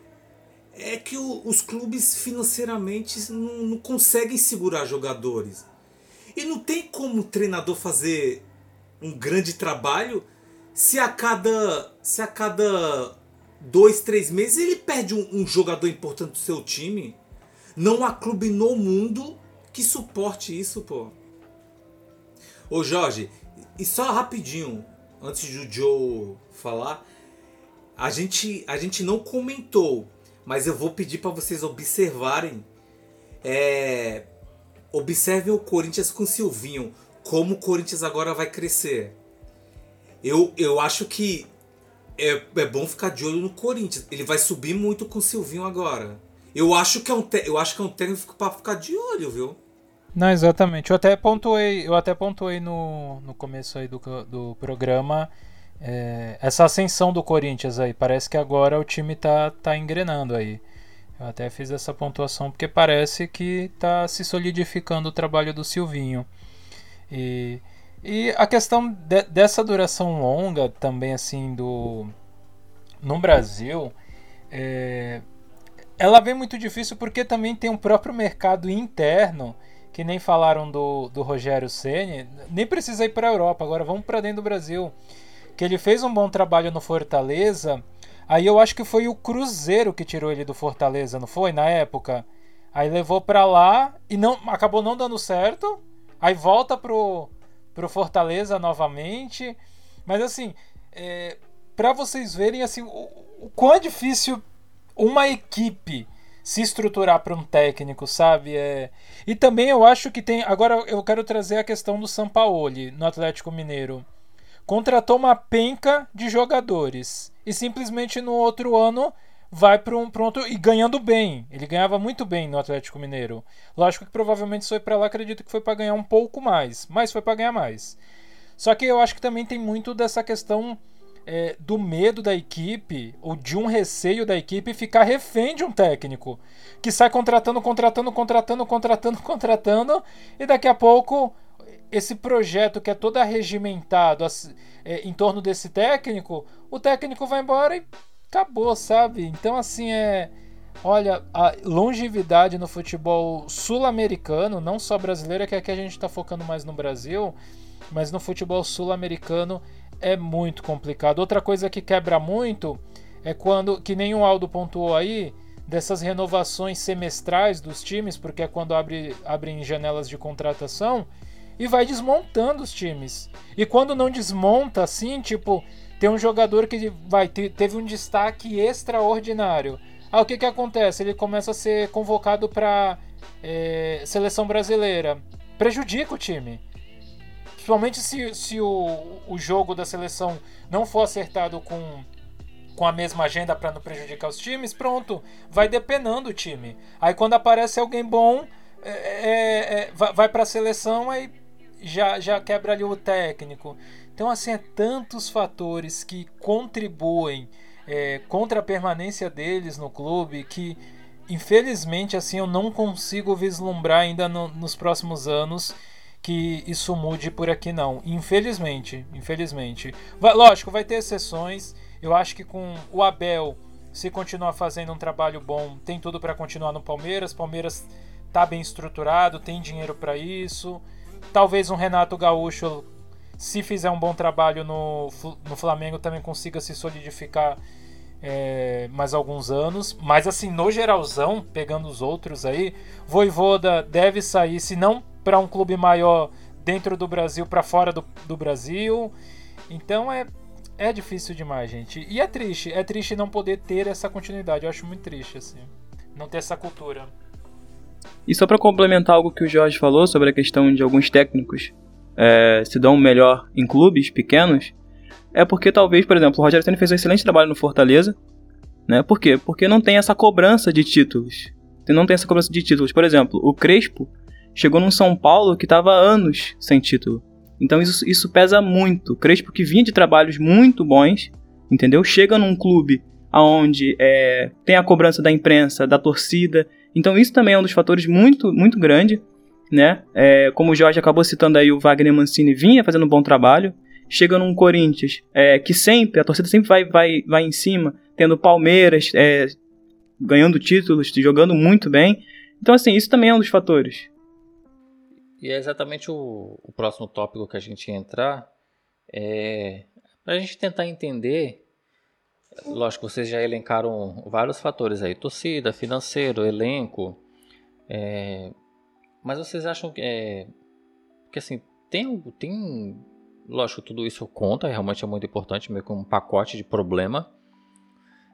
Speaker 4: é que o, os clubes financeiramente não, não conseguem segurar jogadores. E não tem como o treinador fazer um grande trabalho se a cada, se a cada dois, três meses ele perde um, um jogador importante do seu time. Não há clube no mundo que suporte isso, pô. Ô Jorge, e só rapidinho, antes do Joe falar, a gente, a gente não comentou, mas eu vou pedir para vocês observarem. É, observem o Corinthians com Silvinho, como o Corinthians agora vai crescer. Eu, eu acho que é, é bom ficar de olho no Corinthians. Ele vai subir muito com o Silvinho agora. Eu acho que é um, eu acho que é um técnico para ficar de olho, viu?
Speaker 1: Não, exatamente. Eu até pontuei, eu até pontuei no, no começo aí do, do programa é, essa ascensão do Corinthians aí. Parece que agora o time tá, tá engrenando aí. Eu até fiz essa pontuação porque parece que tá se solidificando o trabalho do Silvinho. E, e a questão de, dessa duração longa também assim do no Brasil é, ela vem muito difícil porque também tem um próprio mercado interno que nem falaram do, do Rogério Ceni, nem precisa ir para a Europa, agora vamos para dentro do Brasil. Que ele fez um bom trabalho no Fortaleza. Aí eu acho que foi o Cruzeiro que tirou ele do Fortaleza, não foi na época? Aí levou para lá e não acabou não dando certo. Aí volta pro pro Fortaleza novamente. Mas assim, é, para vocês verem assim o, o quão é difícil uma equipe se estruturar para um técnico, sabe? É... E também eu acho que tem. Agora eu quero trazer a questão do Sampaoli no Atlético Mineiro. Contratou uma penca de jogadores e simplesmente no outro ano vai para um pronto e ganhando bem. Ele ganhava muito bem no Atlético Mineiro. Lógico que provavelmente foi para lá, acredito que foi para ganhar um pouco mais, mas foi para ganhar mais. Só que eu acho que também tem muito dessa questão é, do medo da equipe ou de um receio da equipe ficar refém de um técnico que sai contratando, contratando, contratando, contratando, [laughs] contratando e daqui a pouco esse projeto que é todo arregimentado é, em torno desse técnico, o técnico vai embora e acabou, sabe? Então assim é Olha, a longevidade no futebol sul-americano, não só brasileiro, que aqui a gente está focando mais no Brasil, mas no futebol sul-americano é muito complicado. Outra coisa que quebra muito é quando, que nem o Aldo pontuou aí, dessas renovações semestrais dos times, porque é quando abre, abrem janelas de contratação e vai desmontando os times. E quando não desmonta assim, tipo, tem um jogador que vai teve um destaque extraordinário. Ah, o que que acontece? Ele começa a ser convocado para é, seleção brasileira. Prejudica o time. Principalmente se, se o, o jogo da seleção não for acertado com, com a mesma agenda para não prejudicar os times, pronto, vai depenando o time. Aí quando aparece alguém bom, é, é, é vai para a seleção, aí já, já quebra ali o técnico. Então, assim, é tantos fatores que contribuem é, contra a permanência deles no clube que, infelizmente, assim, eu não consigo vislumbrar ainda no, nos próximos anos que isso mude por aqui não. Infelizmente, infelizmente. Vai, lógico, vai ter exceções. Eu acho que com o Abel, se continuar fazendo um trabalho bom, tem tudo para continuar no Palmeiras. Palmeiras tá bem estruturado, tem dinheiro para isso. Talvez um Renato Gaúcho, se fizer um bom trabalho no, no Flamengo, também consiga se solidificar é, mais alguns anos. Mas assim, no geralzão, pegando os outros aí, Voivoda deve sair, se não para um clube maior dentro do Brasil para fora do, do Brasil. Então é, é difícil demais, gente. E é triste, é triste não poder ter essa continuidade. Eu acho muito triste, assim. Não ter essa cultura.
Speaker 3: E só para complementar algo que o Jorge falou sobre a questão de alguns técnicos é, se dão melhor em clubes pequenos é porque talvez, por exemplo, o Rogério Ceni fez um excelente trabalho no Fortaleza, né? Por quê? Porque não tem essa cobrança de títulos. Não tem essa cobrança de títulos. Por exemplo, o Crespo chegou num São Paulo que estava anos sem título. Então isso, isso pesa muito. O Crespo que vinha de trabalhos muito bons, entendeu? Chega num clube onde é, tem a cobrança da imprensa, da torcida. Então isso também é um dos fatores muito, muito grande, né? É, como o Jorge acabou citando aí, o Wagner Mancini vinha fazendo um bom trabalho. Chega num Corinthians é, que sempre, a torcida sempre vai, vai, vai em cima, tendo Palmeiras é, ganhando títulos, jogando muito bem. Então, assim, isso também é um dos fatores.
Speaker 2: E é exatamente o, o próximo tópico que a gente ia entrar. É, para a gente tentar entender Lógico, vocês já elencaram vários fatores aí: torcida, financeiro, elenco. É, mas vocês acham que, é, que assim, tem, tem. Lógico, tudo isso conta, realmente é muito importante, meio que um pacote de problema.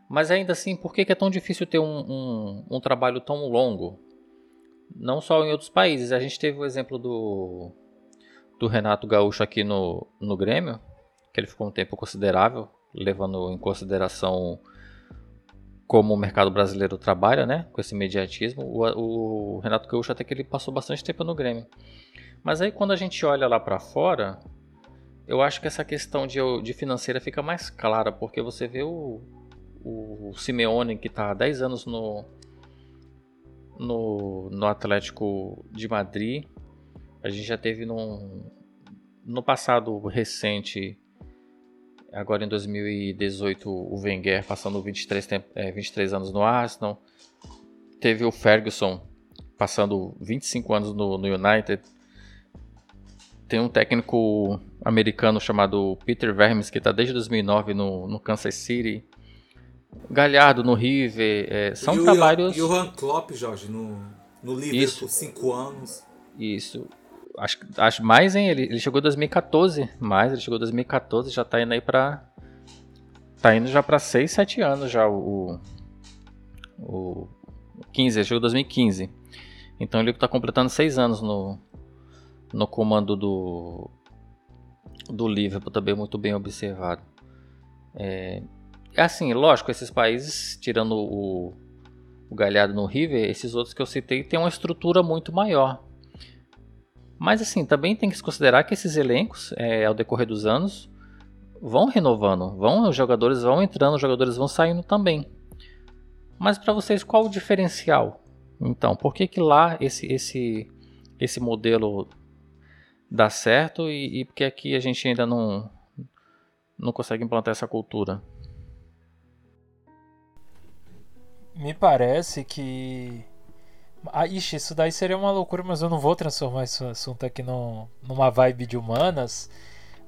Speaker 2: Mas ainda assim, por que, é tão difícil ter um, um, um, trabalho tão longo? Não só em outros países. A gente teve o exemplo do, do Renato Gaúcho aqui no, no Grêmio, que ele ficou um tempo considerável levando em consideração como o mercado brasileiro trabalha, né, com esse mediatismo, o, o Renato Gaúcho até que ele passou bastante tempo no Grêmio. Mas aí quando a gente olha lá para fora, eu acho que essa questão de, de financeira fica mais clara, porque você vê o, o Simeone que está há 10 anos no, no, no Atlético de Madrid, a gente já teve num, no passado recente Agora em 2018 o Wenger passando 23, é, 23 anos no Arsenal. Teve o Ferguson passando 25 anos no, no United. Tem um técnico americano chamado Peter Vermes que está desde 2009 no, no Kansas City. Galhardo no River. É, são
Speaker 4: e
Speaker 2: trabalhos.
Speaker 4: E o Han Klopp, Jorge, no, no Liverpool, 5 anos.
Speaker 2: Isso acho, acho mais, hein? Ele, ele chegou em 2014, mais, ele chegou em 2014, já tá indo aí pra. Tá indo já pra 6, 7 anos já o. O. 15, ele chegou em 2015. Então ele tá completando 6 anos no. No comando do. Do Liverpool, também muito bem observado. É, é assim, lógico, esses países, tirando o, o Galhardo no River, esses outros que eu citei, tem uma estrutura muito maior. Mas assim, também tem que se considerar que esses elencos, é, ao decorrer dos anos, vão renovando, vão os jogadores vão entrando, os jogadores vão saindo também. Mas para vocês, qual o diferencial? Então, por que, que lá esse, esse, esse modelo dá certo e, e por que aqui a gente ainda não, não consegue implantar essa cultura?
Speaker 1: Me parece que ah, ixi, isso daí seria uma loucura, mas eu não vou transformar esse assunto aqui no, numa vibe de humanas.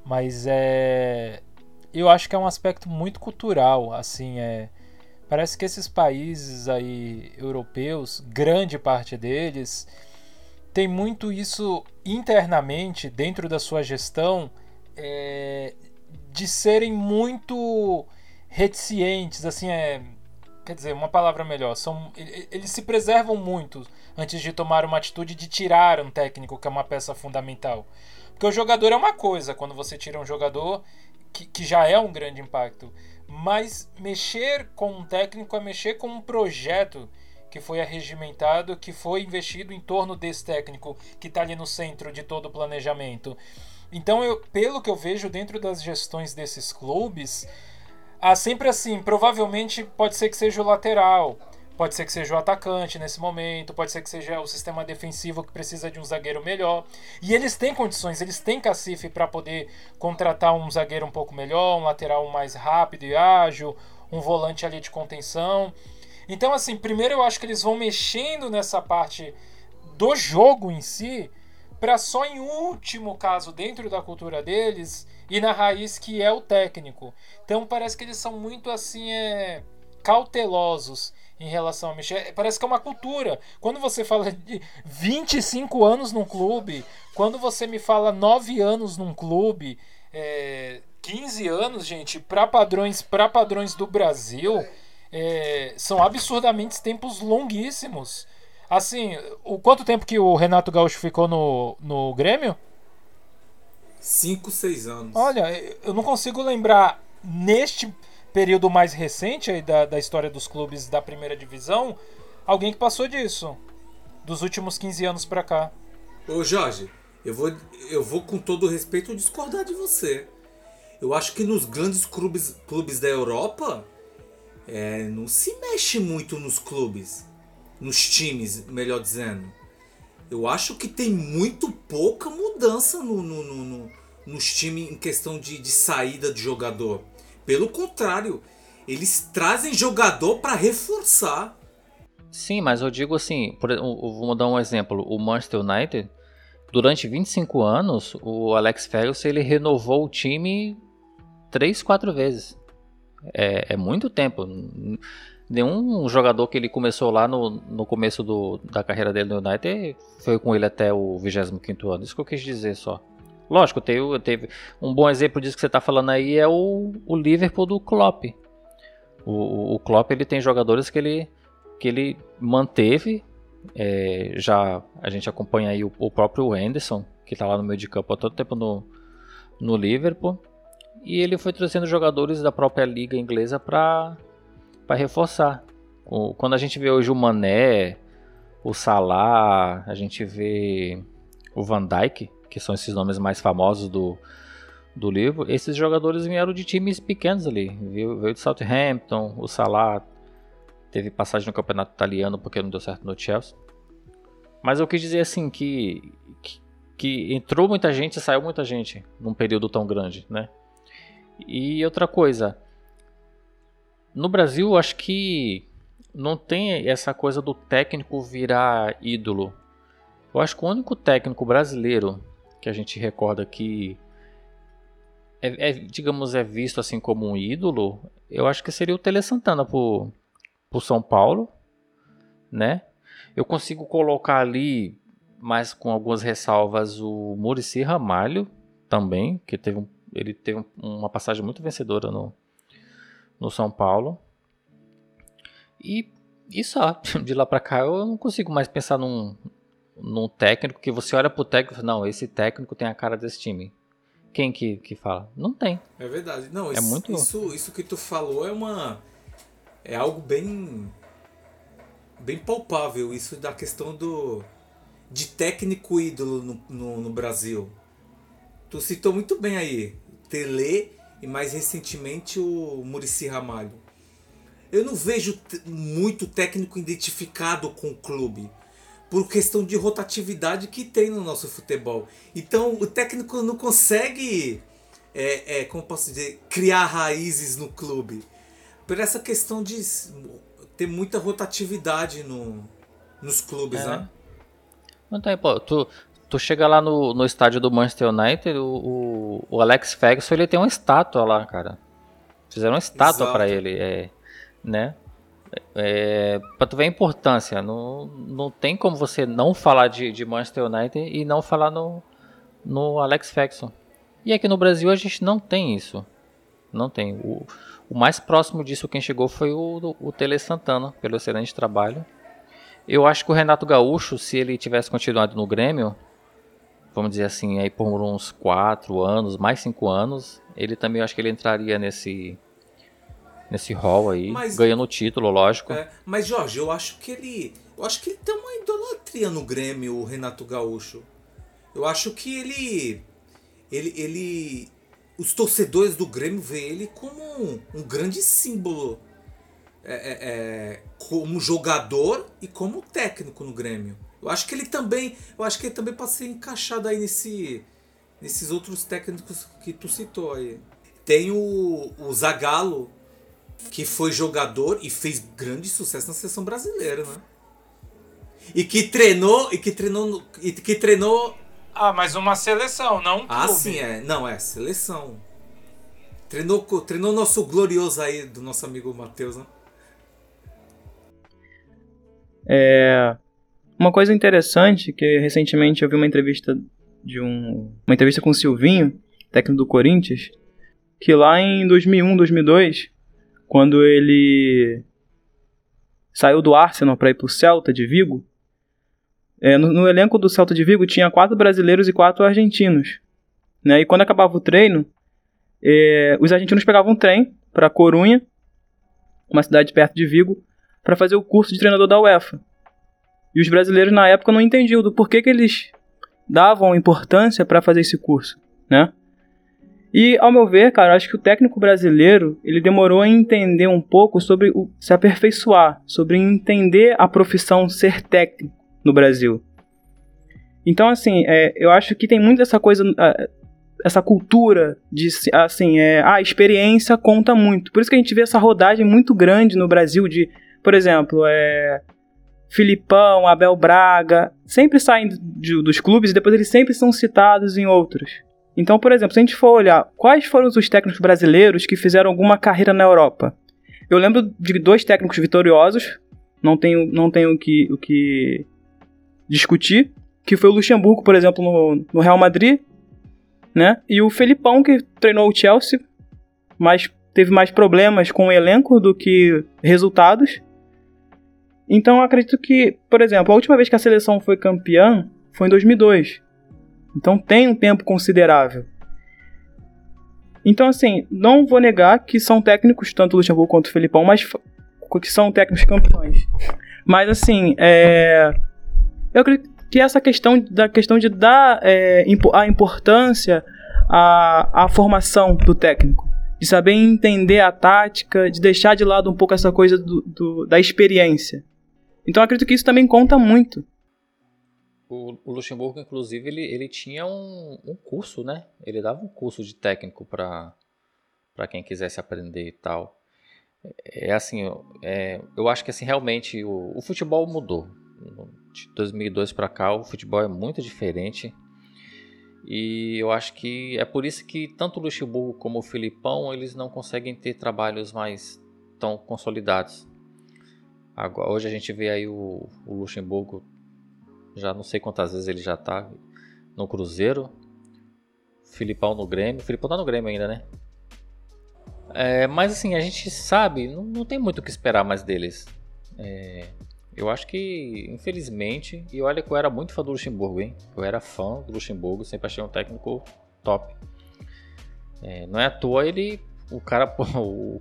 Speaker 1: Mas é. Eu acho que é um aspecto muito cultural, assim, é. Parece que esses países aí europeus, grande parte deles, tem muito isso internamente, dentro da sua gestão, é, de serem muito reticentes, assim, é quer dizer, uma palavra melhor, são eles se preservam muito antes de tomar uma atitude de tirar um técnico que é uma peça fundamental. Porque o jogador é uma coisa, quando você tira um jogador que, que já é um grande impacto, mas mexer com um técnico é mexer com um projeto que foi arregimentado, que foi investido em torno desse técnico que está ali no centro de todo o planejamento. Então, eu, pelo que eu vejo dentro das gestões desses clubes, ah, sempre assim, provavelmente pode ser que seja o lateral, pode ser que seja o atacante nesse momento, pode ser que seja o sistema defensivo que precisa de um zagueiro melhor. E eles têm condições, eles têm cacife para poder contratar um zagueiro um pouco melhor, um lateral mais rápido e ágil, um volante ali de contenção. Então, assim, primeiro eu acho que eles vão mexendo nessa parte do jogo em si, para só em último caso, dentro da cultura deles, e na raiz que é o técnico. Então parece que eles são muito assim é, cautelosos em relação a mexer. Parece que é uma cultura. Quando você fala de 25 anos num clube, quando você me fala 9 anos num clube, é, 15 anos, gente, para padrões, para padrões do Brasil, é, são absurdamente tempos longuíssimos. Assim, o quanto tempo que o Renato Gaúcho ficou no, no Grêmio?
Speaker 4: 5, 6 anos.
Speaker 1: Olha, eu não consigo lembrar neste período mais recente da, da história dos clubes da primeira divisão alguém que passou disso. Dos últimos 15 anos pra cá.
Speaker 4: Ô Jorge, eu vou, eu vou com todo respeito discordar de você. Eu acho que nos grandes clubes, clubes da Europa é, não se mexe muito nos clubes. Nos times, melhor dizendo. Eu acho que tem muito pouca mudança no, no, no, no nos times em questão de, de saída de jogador. Pelo contrário, eles trazem jogador para reforçar.
Speaker 2: Sim, mas eu digo assim, por, vou dar um exemplo. O Manchester United, durante 25 anos, o Alex Ferguson ele renovou o time três, quatro vezes. É, é, muito tempo. Nenhum jogador que ele começou lá no, no começo do, da carreira dele no United foi com ele até o 25 ano. Isso que eu quis dizer só. Lógico, teve, teve um bom exemplo disso que você está falando aí é o, o Liverpool do Klopp. O, o Klopp ele tem jogadores que ele, que ele manteve. É, já a gente acompanha aí o, o próprio Anderson, que está lá no meio de campo há todo tempo no, no Liverpool. E ele foi trazendo jogadores da própria liga inglesa para reforçar. O, quando a gente vê hoje o Mané, o Salah, a gente vê o Van Dijk, que são esses nomes mais famosos do, do livro, esses jogadores vieram de times pequenos ali. Veio, veio de Southampton, o Salah teve passagem no campeonato italiano porque não deu certo no Chelsea. Mas eu quis dizer assim que, que, que entrou muita gente e saiu muita gente num período tão grande, né? E outra coisa, no Brasil acho que não tem essa coisa do técnico virar ídolo. Eu acho que o único técnico brasileiro que a gente recorda que é, é, digamos é visto assim como um ídolo, eu acho que seria o Tele Santana por, por São Paulo, né? Eu consigo colocar ali, mas com algumas ressalvas, o Murici Ramalho também, que teve um, ele teve uma passagem muito vencedora no, no São Paulo. E, e só, [laughs] de lá para cá eu não consigo mais pensar num, num técnico que você olha pro técnico e fala, não, esse técnico tem a cara desse time. Quem que, que fala? Não tem.
Speaker 4: É verdade. Não, é
Speaker 2: isso, muito...
Speaker 4: isso, isso que tu falou é uma. É algo bem. bem palpável, isso da questão do. de técnico ídolo no, no, no Brasil. Tu citou muito bem aí. Tele e mais recentemente o Murici Ramalho. Eu não vejo muito técnico identificado com o clube por questão de rotatividade que tem no nosso futebol. Então o técnico não consegue, é, é, como posso dizer, criar raízes no clube. Por essa questão de ter muita rotatividade no, nos clubes, é. né?
Speaker 2: Não tem, pô, tu, tu chega lá no, no estádio do Manchester United, o, o, o Alex Ferguson ele tem uma estátua lá, cara. Fizeram uma estátua para ele, é, né? É, pra tu ver a importância, não, não tem como você não falar de, de Manchester United e não falar no, no Alex Ferguson. E aqui no Brasil a gente não tem isso. Não tem. O, o mais próximo disso quem chegou foi o, o Tele Santana, pelo excelente trabalho. Eu acho que o Renato Gaúcho, se ele tivesse continuado no Grêmio, vamos dizer assim, aí por uns 4 anos, mais 5 anos, ele também acho que ele entraria nesse nesse hall aí, mas, ganhando o título, lógico.
Speaker 4: É, mas Jorge, eu acho que ele, eu acho que ele tem uma idolatria no Grêmio, o Renato Gaúcho. Eu acho que ele ele ele os torcedores do Grêmio veem ele como um, um grande símbolo é, é, é, como jogador e como técnico no Grêmio. Eu acho que ele também, eu acho que ele também pode ser encaixado aí nesse nesses outros técnicos que tu citou aí. Tem o, o Zagallo, que foi jogador e fez grande sucesso na seleção brasileira, né? E que treinou, e que treinou, e que treinou.
Speaker 1: Ah, mas uma seleção, não um
Speaker 4: Ah, sim, é. Não, é seleção. Treinou, treinou nosso glorioso aí, do nosso amigo Matheus, né?
Speaker 3: É, uma coisa interessante que recentemente eu vi uma entrevista de um uma entrevista com o Silvinho, técnico do Corinthians, que lá em 2001, 2002, quando ele saiu do Arsenal para ir para o Celta de Vigo, é, no, no, elenco do Celta de Vigo tinha quatro brasileiros e quatro argentinos. né? E quando acabava o treino, é, os argentinos pegavam um trem para Corunha, uma cidade perto de Vigo, para fazer o curso de treinador da UEFA. E os brasileiros na época não entendiam do porquê que eles davam importância para fazer esse curso, né? E ao meu ver, cara, acho que o técnico brasileiro ele demorou a entender um pouco sobre o, se aperfeiçoar, sobre entender a profissão ser técnico no Brasil. Então, assim, é, eu acho que tem muito essa coisa, essa cultura de, assim, é, a experiência conta muito. Por isso que a gente vê essa rodagem muito grande no Brasil de, por exemplo, é, Filipão, Abel Braga, sempre saem dos clubes e depois eles sempre são citados em outros. Então, por exemplo, se a gente for olhar quais foram os técnicos brasileiros que fizeram alguma carreira na Europa, eu lembro de dois técnicos vitoriosos, não tenho, não tenho o, que, o que discutir, que foi o Luxemburgo, por exemplo, no, no Real Madrid, né? E o Felipão, que treinou o Chelsea, mas teve mais problemas com o elenco do que resultados. Então acredito que, por exemplo, a última vez que a seleção foi campeã foi em 2002. Então tem um tempo considerável. Então, assim, não vou negar que são técnicos, tanto o Luxemburgo quanto o Felipão, mas que são técnicos campeões. Mas, assim, é... eu acredito que essa questão da questão de dar é, a importância à, à formação do técnico, de saber entender a tática, de deixar de lado um pouco essa coisa do, do da experiência. Então, acredito que isso também conta muito.
Speaker 2: O, o Luxemburgo, inclusive, ele, ele tinha um, um curso, né? Ele dava um curso de técnico para quem quisesse aprender e tal. É, é assim, é, eu acho que assim realmente o, o futebol mudou. De 2002 para cá, o futebol é muito diferente. E eu acho que é por isso que tanto o Luxemburgo como o Filipão, eles não conseguem ter trabalhos mais tão consolidados. Agora, hoje a gente vê aí o, o Luxemburgo já não sei quantas vezes ele já tá no Cruzeiro. Filipão no Grêmio. Filipão tá no Grêmio ainda, né? É, mas assim, a gente sabe, não, não tem muito o que esperar mais deles. É, eu acho que, infelizmente, e olha que eu era muito fã do Luxemburgo, hein? Eu era fã do Luxemburgo, sempre achei um técnico top. É, não é à toa ele, o cara, [laughs] o,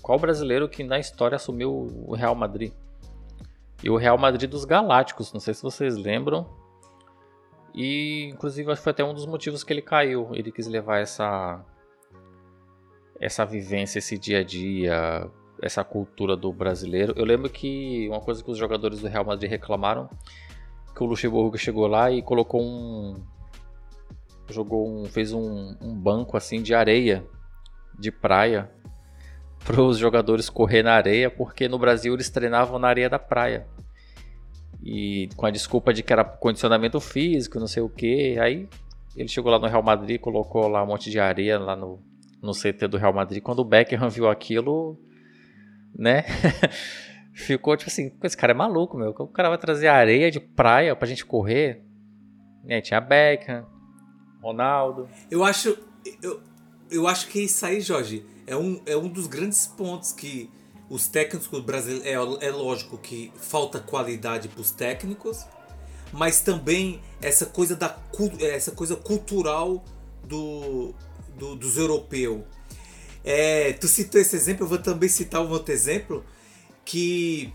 Speaker 2: qual brasileiro que na história assumiu o Real Madrid? E o Real Madrid dos Galácticos, não sei se vocês lembram. E inclusive acho que foi até um dos motivos que ele caiu. Ele quis levar essa essa vivência, esse dia a dia, essa cultura do brasileiro. Eu lembro que uma coisa que os jogadores do Real Madrid reclamaram que o Luxemburgo chegou lá e colocou um jogou um fez um, um banco assim de areia de praia para os jogadores correr na areia, porque no Brasil eles treinavam na areia da praia. E com a desculpa de que era condicionamento físico, não sei o que. Aí ele chegou lá no Real Madrid, colocou lá um monte de areia lá no, no CT do Real Madrid. Quando o Beckham viu aquilo, né? [laughs] Ficou tipo assim, esse cara é maluco, meu. O cara vai trazer areia de praia pra gente correr. Tinha Beckham, Ronaldo.
Speaker 4: Eu acho. Eu, eu acho que isso aí, Jorge, é um, é um dos grandes pontos que os técnicos brasileiros. É, é lógico que falta qualidade para os técnicos, mas também essa coisa, da, essa coisa cultural do, do dos europeus. É, tu citou esse exemplo, eu vou também citar um outro exemplo que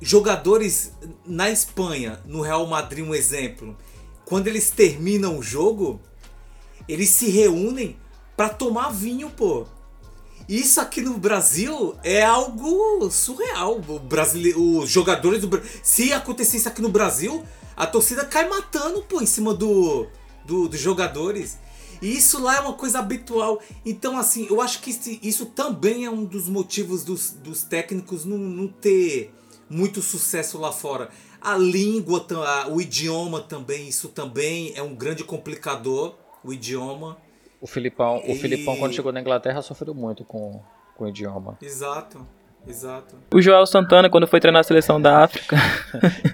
Speaker 4: jogadores na Espanha, no Real Madrid, um exemplo, quando eles terminam o jogo, eles se reúnem para tomar vinho, pô. Isso aqui no Brasil é algo surreal. O os jogadores do Se acontecesse aqui no Brasil, a torcida cai matando, pô, em cima do, do dos jogadores. E isso lá é uma coisa habitual. Então, assim, eu acho que isso também é um dos motivos dos, dos técnicos não, não ter muito sucesso lá fora. A língua, o idioma também, isso também é um grande complicador, o idioma.
Speaker 2: O Filipão, e... o Filipão quando chegou na Inglaterra sofreu muito com, com o idioma.
Speaker 4: Exato. Exato.
Speaker 3: O Joel Santana, quando foi treinar a seleção da África.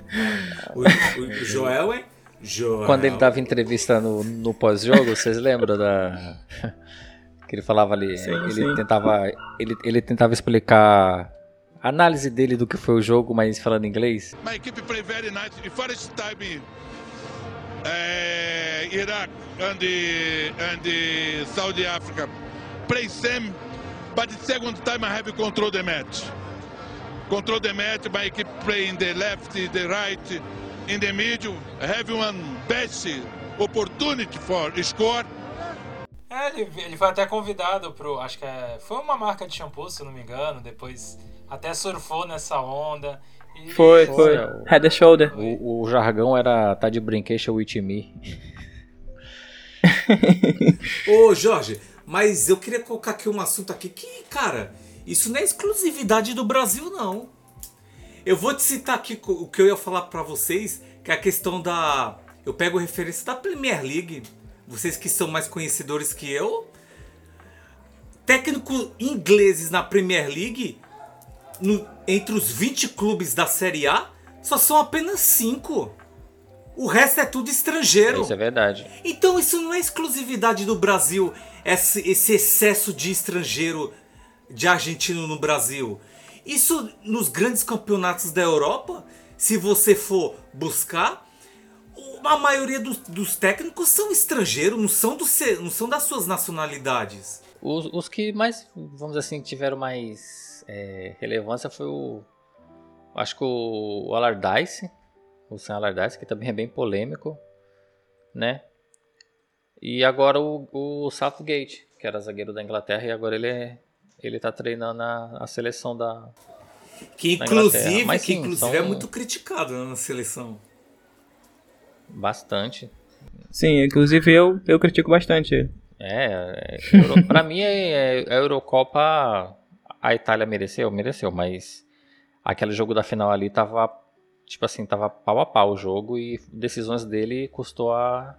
Speaker 3: [laughs]
Speaker 4: o, o, Joel, hein? Joel.
Speaker 2: Quando ele dava entrevista no, no pós-jogo, vocês lembram da. [laughs] que ele falava ali. Sim, ele, sim. Tentava, ele, ele tentava explicar a análise dele do que foi o jogo, mas falando inglês. My equipe play very nice. The first time
Speaker 8: uh, Iraq and and Saudi Africa play same, but the second time I have control the match. Control the match by keep playing the left, the right, in the middle, have one best opportunity for score.
Speaker 1: É, ele, ele foi até convidado pro. Acho que é, foi uma marca de shampoo, se não me engano. Depois até surfou nessa onda.
Speaker 3: Foi, foi.
Speaker 2: o-
Speaker 3: Head and shoulder.
Speaker 2: O, o jargão era tá de brinquedo with me.
Speaker 4: Ô, Jorge, mas eu queria colocar aqui um assunto aqui que, cara, isso não é exclusividade do Brasil, não. Eu vou te citar aqui o que eu ia falar pra vocês, que é a questão da. Eu pego referência da Premier League. Vocês que são mais conhecedores que eu. Técnicos ingleses na Premier League, no- entre os 20 clubes da Série A, só são apenas 5. O resto é tudo estrangeiro.
Speaker 2: Isso é verdade.
Speaker 4: Então isso não é exclusividade do Brasil, esse, esse excesso de estrangeiro de argentino no Brasil. Isso nos grandes campeonatos da Europa, se você for buscar, a maioria dos, dos técnicos são estrangeiros, não são, do, não são das suas nacionalidades.
Speaker 2: Os, os que mais, vamos assim, tiveram mais é, relevância foi o. Acho que o, o Allardyce, o Sam Allardyce, que também é bem polêmico, né? E agora o, o Southgate, que era zagueiro da Inglaterra, e agora ele é, ele tá treinando a, a seleção da.
Speaker 4: Que
Speaker 2: Da
Speaker 4: inclusive,
Speaker 2: Inglaterra. Mas
Speaker 4: que
Speaker 2: sim,
Speaker 4: inclusive
Speaker 2: são-
Speaker 4: é muito criticado né, na seleção.
Speaker 2: Bastante.
Speaker 3: Sim, inclusive eu, eu critico bastante ele.
Speaker 2: É, é Euro, pra mim é, é, a Eurocopa a Itália mereceu, mereceu, mas aquele jogo da final ali tava tipo assim, tava pau a pau o jogo e decisões dele custou a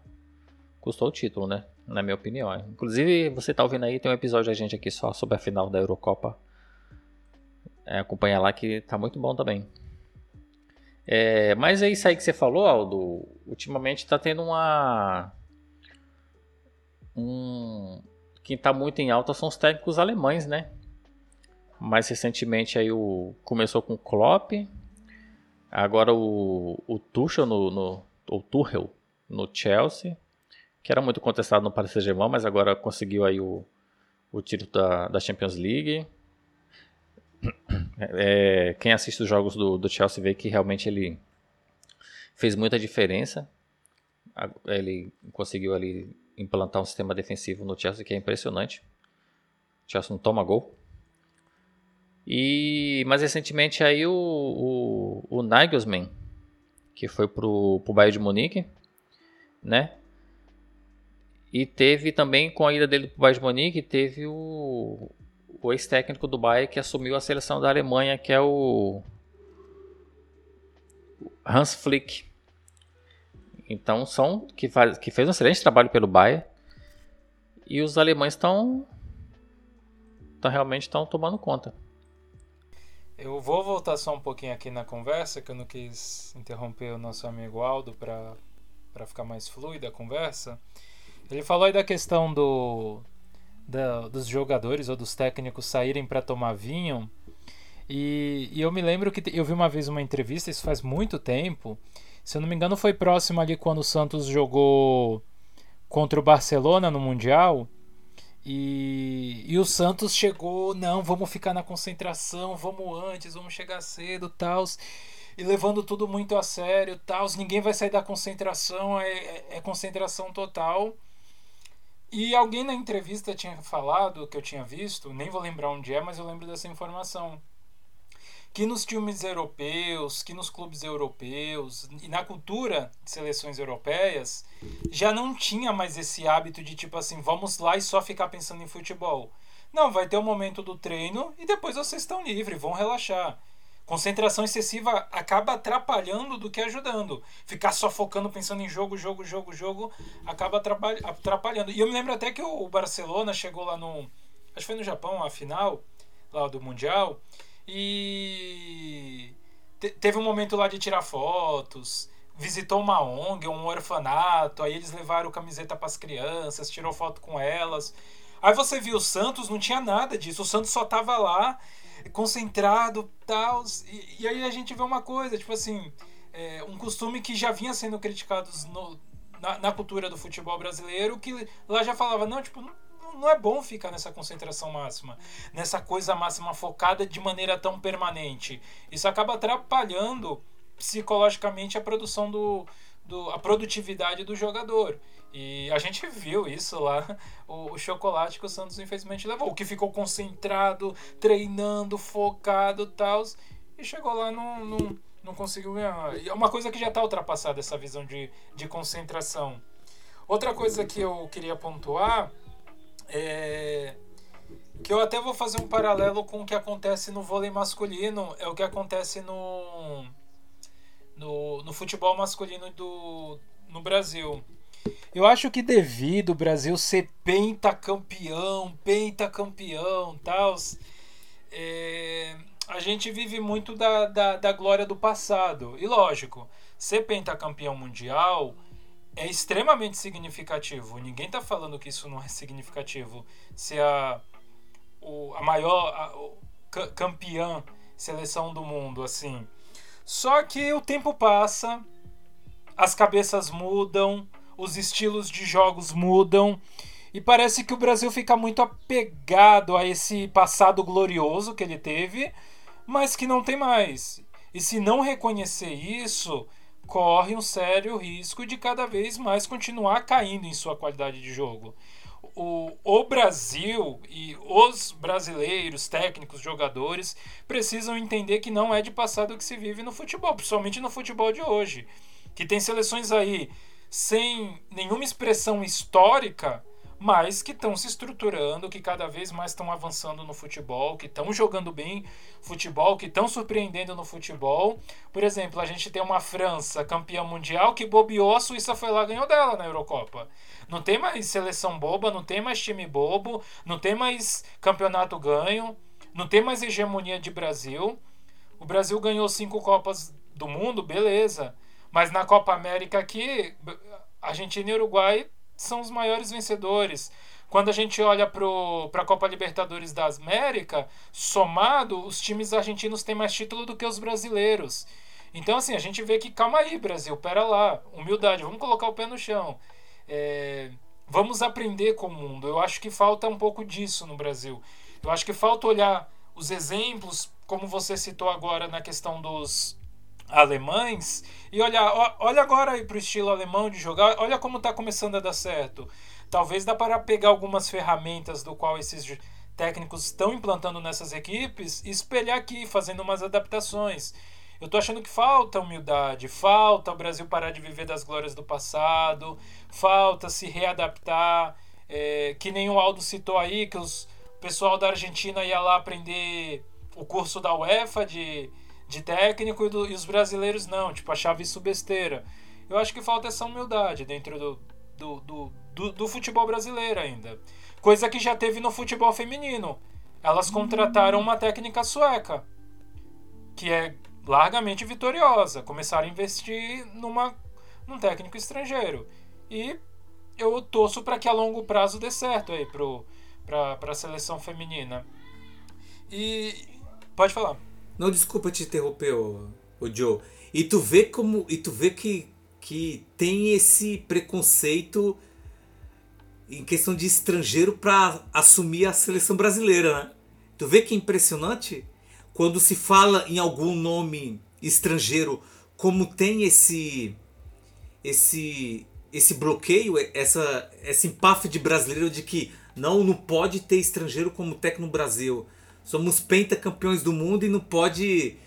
Speaker 2: custou o título, né? Na minha opinião. Inclusive, você tá ouvindo aí, tem um episódio da gente aqui só sobre a final da Eurocopa. É, acompanha lá que tá muito bom também. É, mas é isso aí que você falou, Aldo. Ultimamente tá tendo uma um quem está muito em alta são os técnicos alemães, né? Mais recentemente aí o começou com o Klopp, agora o, o Tuchel no, no o Tuchel no Chelsea, que era muito contestado no Paris Saint-Germain, mas agora conseguiu aí o, o título da, da Champions League. [coughs] É, quem assiste os jogos do, do Chelsea vê que realmente ele fez muita diferença. Ele conseguiu ali implantar um sistema defensivo no Chelsea que é impressionante. O Chelsea não toma gol. E mais recentemente aí o, o, o Nagelsmann, que foi pro, pro Bayern de Munique, né? E teve também, com a ida dele pro Bayern de Munique, teve o, o ex-técnico do Bayern que assumiu a seleção da Alemanha, que é o Hans Flick. Então são que, faz, que fez um excelente trabalho pelo Bayern. E os alemães estão realmente estão tomando conta.
Speaker 1: Eu vou voltar só um pouquinho aqui na conversa, que eu não quis interromper o nosso amigo Aldo para ficar mais fluida a conversa. Ele falou aí da questão do, da- dos jogadores ou dos técnicos saírem para tomar vinho. E, e eu me lembro que eu vi uma vez uma entrevista, isso faz muito tempo. Se eu não me engano, foi próximo ali quando o Santos jogou contra o Barcelona no Mundial. E, e o Santos chegou, não, vamos ficar na concentração, vamos antes, vamos chegar cedo, tals, e levando tudo muito a sério, tals, ninguém vai sair da concentração, é, é- é concentração total. E alguém na entrevista tinha falado, que eu tinha visto, nem vou lembrar onde é, mas eu lembro dessa informação. Que nos times europeus, que nos clubes europeus e na cultura de seleções europeias, já não tinha mais esse hábito de tipo assim, vamos lá e só ficar pensando em futebol. Não, vai ter o momento do treino e depois vocês estão livres, vão relaxar. Concentração excessiva acaba atrapalhando do que ajudando. Ficar só focando pensando em jogo, jogo, jogo, jogo, acaba atrapalha- atrapalhando. E eu me lembro até que o Barcelona chegou lá no. Acho que foi no Japão, a final, lá do Mundial. E te- teve um momento lá de tirar fotos, visitou uma ONG, um orfanato, aí eles levaram camiseta para as crianças, tirou foto com elas. Aí você viu o Santos, não tinha nada disso, o Santos só tava lá, concentrado, tal. E, e aí a gente vê uma coisa, tipo assim, é, um costume que já vinha sendo criticado no, na, na cultura do futebol brasileiro que lá já falava, não, tipo, não é bom ficar nessa concentração máxima, nessa coisa máxima focada de maneira tão permanente. Isso acaba atrapalhando psicologicamente a produção do, do a produtividade do jogador. E a gente viu isso lá, [laughs] o, o, chocolate que o Santos infelizmente levou, o que ficou concentrado, treinando, focado tal, e chegou lá não, não, não conseguiu ganhar. É uma coisa que já está ultrapassada essa visão de, de concentração. Outra coisa que eu queria pontuar é que eu até vou fazer um paralelo com o que acontece no vôlei masculino, é o que acontece no no, no futebol masculino do, no Brasil. Eu acho que devido o Brasil ser pentacampeão, pentacampeão, tal, é, a gente vive muito da, da, da glória do passado. E lógico, ser pentacampeão mundial é extremamente significativo. Ninguém está falando que isso não é significativo. Ser a, o, a maior a, o, campeã seleção do mundo, assim. Só que o tempo passa, as cabeças mudam, os estilos de jogos mudam e parece que o Brasil fica muito apegado a esse passado glorioso que ele teve, mas que não tem mais. E se não reconhecer isso, corre um sério risco de cada vez mais continuar caindo em sua qualidade de jogo. O, o Brasil e os brasileiros, técnicos, jogadores, precisam entender que não é de passado que se vive no futebol, principalmente no futebol de hoje. Que tem seleções aí sem nenhuma expressão histórica, mas que estão se estruturando, que cada vez mais estão avançando no futebol, que estão jogando bem futebol, que estão surpreendendo no futebol. Por exemplo, a gente tem uma França campeã mundial que bobeou, a Suíça foi lá e ganhou dela na Eurocopa. Não tem mais seleção boba, não tem mais time bobo, não tem mais campeonato ganho, não tem mais hegemonia de Brasil. O Brasil ganhou cinco Copas do Mundo, beleza. Mas na Copa América aqui, Argentina e Uruguai são os maiores vencedores. Quando a gente olha para a Copa Libertadores da América, somado, os times argentinos têm mais título do que os brasileiros. Então, assim, a gente vê que, calma aí, Brasil, pera lá, humildade, vamos colocar o pé no chão. É, vamos aprender com o mundo. Eu acho que falta um pouco disso no Brasil. Eu acho que falta olhar os exemplos, como você citou agora na questão dos alemães e olha, olha agora para o estilo alemão de jogar, olha como está começando a dar certo. Talvez dá para pegar algumas ferramentas do qual esses técnicos estão implantando nessas equipes e espelhar aqui, fazendo umas adaptações. Eu tô achando que falta humildade, falta o Brasil parar de viver das glórias do passado, falta se readaptar, é, que nem o Aldo citou aí, que os, o pessoal da Argentina ia lá aprender o curso da UEFA de de técnico e, do, e, os brasileiros não, tipo, achava isso besteira. Eu acho que falta essa humildade dentro do, do, do, do, do futebol brasileiro ainda. Coisa que já teve no futebol feminino. Elas contrataram uma técnica sueca, que é largamente vitoriosa. Começaram a investir numa, num técnico estrangeiro. E eu torço para que a longo prazo dê certo aí para a seleção feminina. E pode falar.
Speaker 4: Não, desculpa te interromper, o, o Joe. E tu vê como. E tu vê que, que tem esse preconceito em questão de estrangeiro para assumir a seleção brasileira, né? Tu vê que é impressionante quando se fala em algum nome estrangeiro, como tem esse esse esse bloqueio, essa esse empáfia de brasileiro de que não não pode ter estrangeiro como técnico no Brasil. Somos pentacampeões do mundo e não pode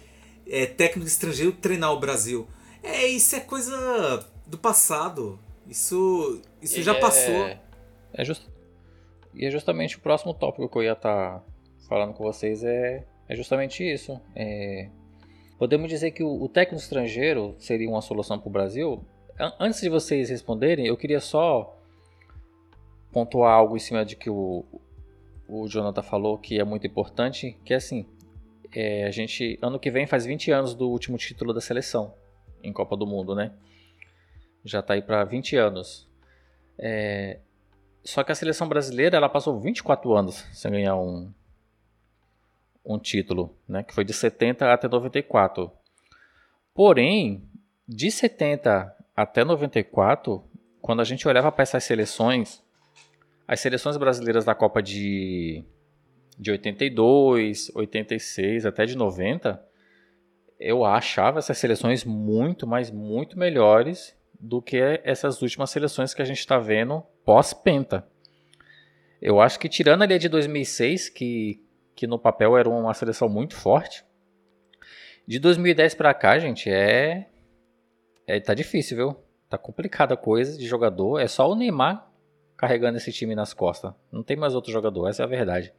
Speaker 4: é, técnico estrangeiro treinar o Brasil. É, isso é coisa do passado. Isso, isso já é, passou.
Speaker 2: É just, e é justamente o próximo tópico que eu ia estar tá falando com vocês é, é justamente isso. É, podemos dizer que o, o técnico estrangeiro seria uma solução para o Brasil? Antes de vocês responderem, eu queria só pontuar algo em cima de que o, o Jonathan falou que é muito importante, que é assim, é, a gente, ano que vem faz 20 anos do último título da seleção em Copa do Mundo, né? Já tá aí para 20 anos. É, só que a seleção brasileira, ela passou 24 anos sem ganhar um, um título, né? Que foi de 70 até 94. Porém, de 70 até 94, quando a gente olhava para essas seleções, as seleções brasileiras da Copa de, de 82, 86 até de 90, eu achava essas seleções muito, mas muito melhores do que essas últimas seleções que a gente está vendo pós-penta. Eu acho que tirando ali a de 2006, que, que no papel era uma seleção muito forte, de 2010 para cá, gente, é, é tá difícil, viu? Tá complicada a coisa de jogador. É só o Neymar carregando esse time nas costas. Não tem mais outro jogador, essa é a verdade.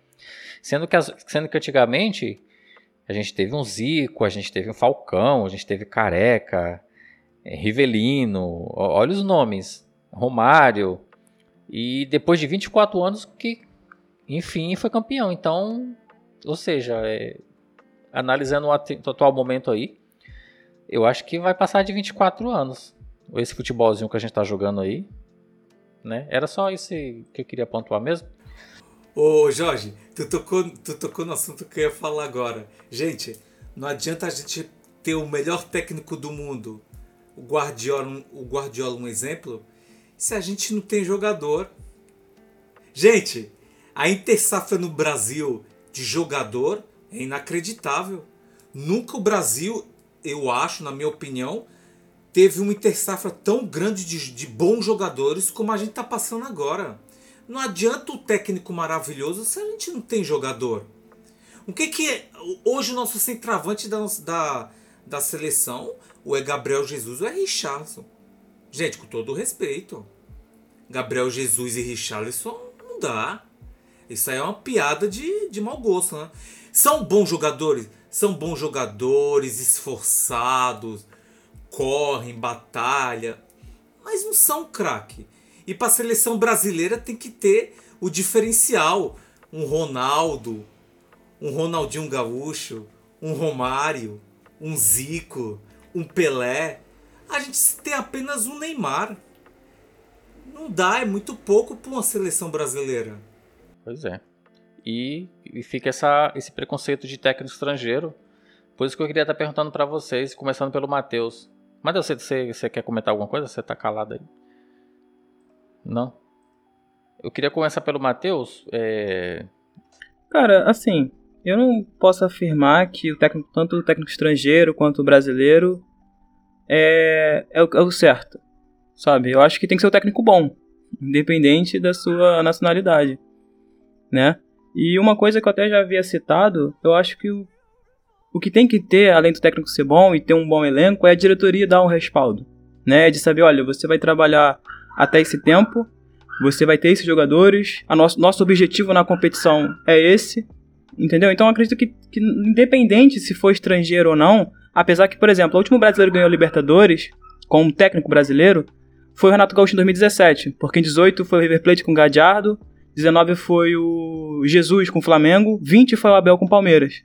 Speaker 2: Sendo que, sendo que antigamente a gente teve um Zico, a gente teve um Falcão, a gente teve Careca, é, Rivelino, olha os nomes, Romário. E depois de 24 anos que, enfim, foi campeão. Então, ou seja, é, analisando o atual momento aí, eu acho que vai passar de 24 anos. Esse futebolzinho que a gente tá jogando aí, né? Era só isso que eu queria pontuar mesmo.
Speaker 4: Ô Jorge, tu tocou, tu tocou no assunto que eu ia falar agora. Gente, não adianta a gente ter o melhor técnico do mundo, o Guardiola, o Guardiola um exemplo, se a gente não tem jogador. Gente, a intersafra no Brasil de jogador é inacreditável. Nunca o Brasil, eu acho, na minha opinião, teve uma intersafra tão grande de, de bons jogadores como a gente está passando agora. Não adianta o técnico maravilhoso se a gente não tem jogador. O que, que é hoje o nosso centroavante da, da, da seleção? O é Gabriel Jesus ou é Richarlison? Gente, com todo respeito. Gabriel Jesus e Richarlison não dá. Isso aí é uma piada de, de mau gosto, né? São bons jogadores? São bons jogadores, esforçados, correm, batalha, mas não são craque. E para a seleção brasileira tem que ter o diferencial. Um Ronaldo, um Ronaldinho Gaúcho, um Romário, um Zico, um Pelé. A gente tem apenas um Neymar. Não dá, é muito pouco para uma seleção brasileira.
Speaker 2: Pois é. E, e fica essa, esse preconceito de técnico estrangeiro. Por isso que eu queria estar perguntando para vocês, começando pelo Matheus. Matheus, você, você, você quer comentar alguma coisa? Você tá calado aí? Não? Eu queria começar pelo Matheus. É...
Speaker 3: Cara, assim, eu não posso afirmar que o técnico, tanto o técnico estrangeiro quanto o brasileiro é, é, o, é o certo. Sabe? Eu acho que tem que ser o técnico bom, independente da sua nacionalidade, né? E uma coisa que eu até já havia citado, eu acho que o, o que tem que ter, além do técnico ser bom e ter um bom elenco, é a diretoria dar um respaldo. Né? De saber, olha, você vai trabalhar até esse tempo, você vai ter esses jogadores, a nosso, nosso objetivo na competição é esse, entendeu? Então acredito que, que, independente se for estrangeiro ou não, apesar que, por exemplo, o último brasileiro ganhou a Libertadores, com um técnico brasileiro, foi o Renato Gaúcho em 2017, porque em 18 foi o River Plate com o Gadiardo, 19 foi o Jesus com o Flamengo, 20 foi o Abel com o Palmeiras.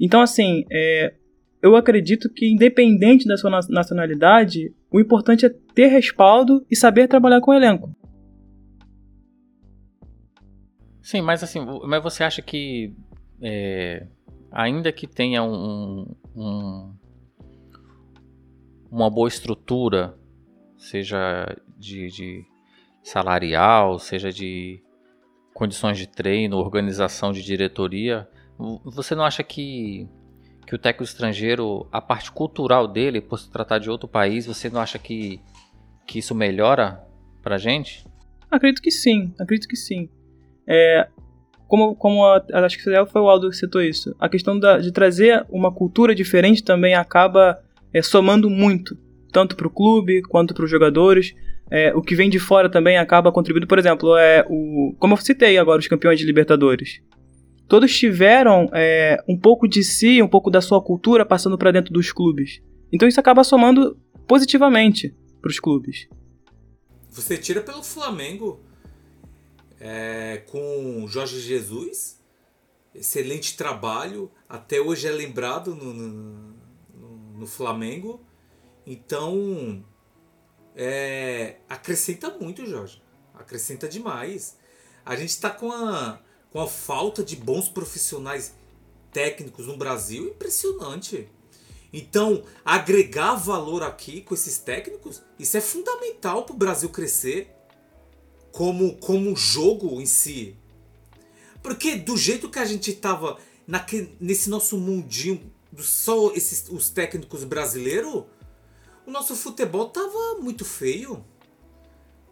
Speaker 3: Então, assim, é, eu acredito que, independente da sua nacionalidade, o importante é ter respaldo e saber trabalhar com o elenco.
Speaker 2: Sim, mas assim, mas você acha que é, ainda que tenha um, um, uma boa estrutura, seja de, de salarial, seja de condições de treino, organização de diretoria, você não acha que, que o técnico estrangeiro, a parte cultural dele, por se tratar de outro país, você não acha que, que isso melhora pra gente?
Speaker 3: Acredito que sim, acredito que sim. É, como, como a, acho que foi o Aldo que citou isso, a questão da, de trazer uma cultura diferente também acaba é, somando muito, tanto para o clube quanto para os jogadores é, o que vem de fora também acaba contribuindo. Por exemplo, é o, como eu citei agora, os campeões de Libertadores. Todos tiveram é, um pouco de si, um pouco da sua cultura passando para dentro dos clubes. Então isso acaba somando positivamente para os clubes.
Speaker 4: Você tira pelo Flamengo é, com Jorge Jesus, excelente trabalho, até hoje é lembrado no, no, no, Flamengo. Então é, acrescenta muito, Jorge. Acrescenta demais. A gente está com a, com a falta de bons profissionais técnicos no Brasil impressionante. Então, agregar valor aqui com esses técnicos, isso é fundamental para o Brasil crescer como, como jogo em si. Porque do jeito que a gente tava naquele, nesse nosso mundinho, só esses, os técnicos brasileiros, o nosso futebol tava muito feio.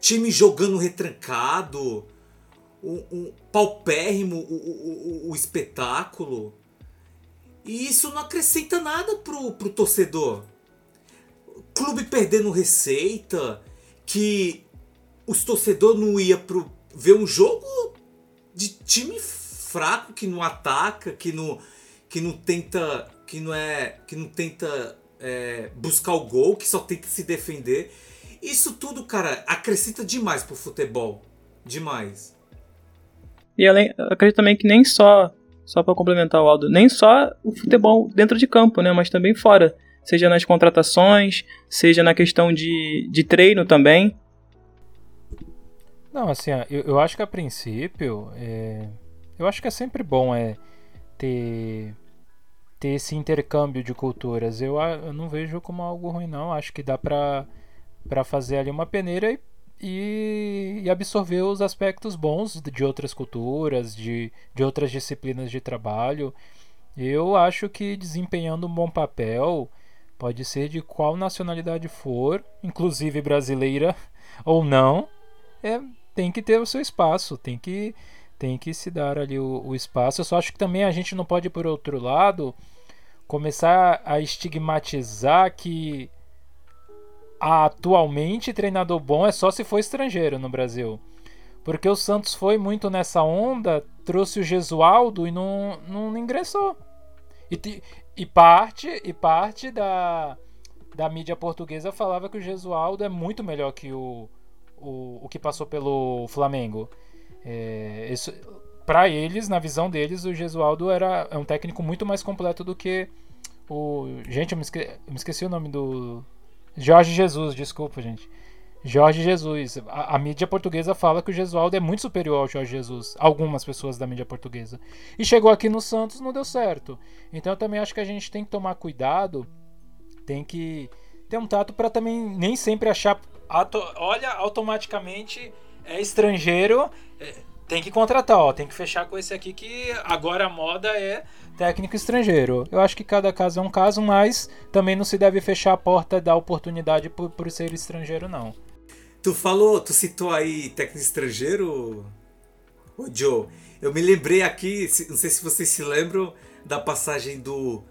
Speaker 4: Time jogando retrancado, um, um paupérrimo o, o, o, espetáculo. E isso não acrescenta nada pro, pro torcedor. Clube perdendo receita, que os torcedores não iam pro, ver um jogo de time fraco que não ataca, que não, que não tenta, que não é, que não tenta é, buscar o gol, que só tenta se defender. Isso tudo, cara, acrescenta demais pro futebol, demais.
Speaker 3: E além, acredito também que nem só só para complementar o Aldo, nem só o futebol dentro de campo, né, mas também fora, seja nas contratações, seja na questão de, de treino também.
Speaker 1: Não, assim, eu, eu acho que a princípio, é, eu acho que é sempre bom é ter ter esse intercâmbio de culturas. Eu, eu não vejo como algo ruim, não. Acho que dá para para fazer ali uma peneira e e, e, absorver os aspectos bons de outras culturas, de, de outras disciplinas de trabalho. Eu acho que desempenhando um bom papel, pode ser de qual nacionalidade for, inclusive brasileira [laughs] ou não, é, tem que ter o seu espaço, tem que, tem que se dar ali o, o espaço. Eu só acho que também a gente não pode, por outro lado, começar a estigmatizar que atualmente treinador bom é só se for estrangeiro no Brasil. Porque o Santos foi muito nessa onda, trouxe o Gesualdo e não, não ingressou. E, e parte, e parte da, da mídia portuguesa falava que o Gesualdo é muito melhor que o, o, o que passou pelo Flamengo. É, para eles, na visão deles, o Gesualdo era, é um técnico muito mais completo do que o. Gente, eu me, esque, eu me esqueci o nome do, Jorge Jesus, desculpa, gente. Jorge Jesus. A, a, mídia portuguesa fala que o Gesualdo é muito superior ao Jorge Jesus. Algumas pessoas da mídia portuguesa. E chegou aqui no Santos, não deu certo. Então eu também acho que a gente tem que tomar cuidado. Tem que ter um tato para também nem sempre achar. Olha, automaticamente é estrangeiro. É, tem que contratar, ó. Tem que fechar com esse aqui que agora a moda é técnico estrangeiro. Eu acho que cada caso é um caso, mas também não se deve fechar a porta da oportunidade por, por ser estrangeiro, não.
Speaker 4: Tu falou, tu citou aí técnico estrangeiro, ô Joe. Eu me lembrei aqui, não sei se vocês se lembram da passagem do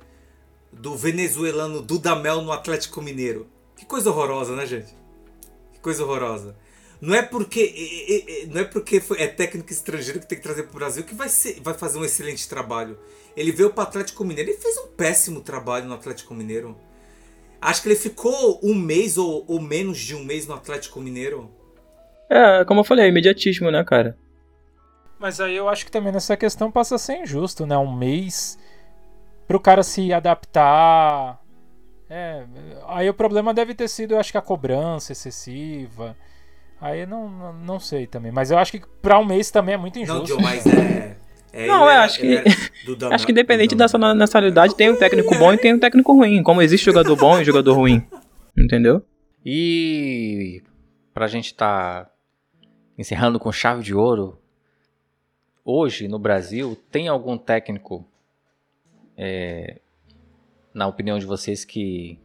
Speaker 4: do venezuelano Dudamel no Atlético Mineiro. Que coisa horrorosa, né, gente? Que coisa horrorosa. Não é porque não é porque é técnico estrangeiro que tem que trazer para o Brasil que vai, ser, vai fazer um excelente trabalho. Ele veio para o Atlético Mineiro e fez um péssimo trabalho no Atlético Mineiro. Acho que ele ficou um mês ou, ou menos de um mês no Atlético Mineiro.
Speaker 3: É, como eu falei, é imediatismo, né, cara?
Speaker 1: Mas aí eu acho que também nessa questão passa a ser injusto, né? Um mês pro cara se adaptar. É, aí o problema deve ter sido, eu acho que a cobrança excessiva. Aí não, não, não sei também. Mas eu acho que pra um mês também é muito injusto.
Speaker 4: Não, Joe, mas é.
Speaker 3: É, não, é, acho que. [laughs] acho que independente dessa nacionalidade, tem um técnico bom e tem um técnico ruim. Como existe jogador bom e jogador ruim. Entendeu?
Speaker 2: E pra gente tá encerrando com chave de ouro, hoje no Brasil tem algum técnico, é, na opinião de vocês, que,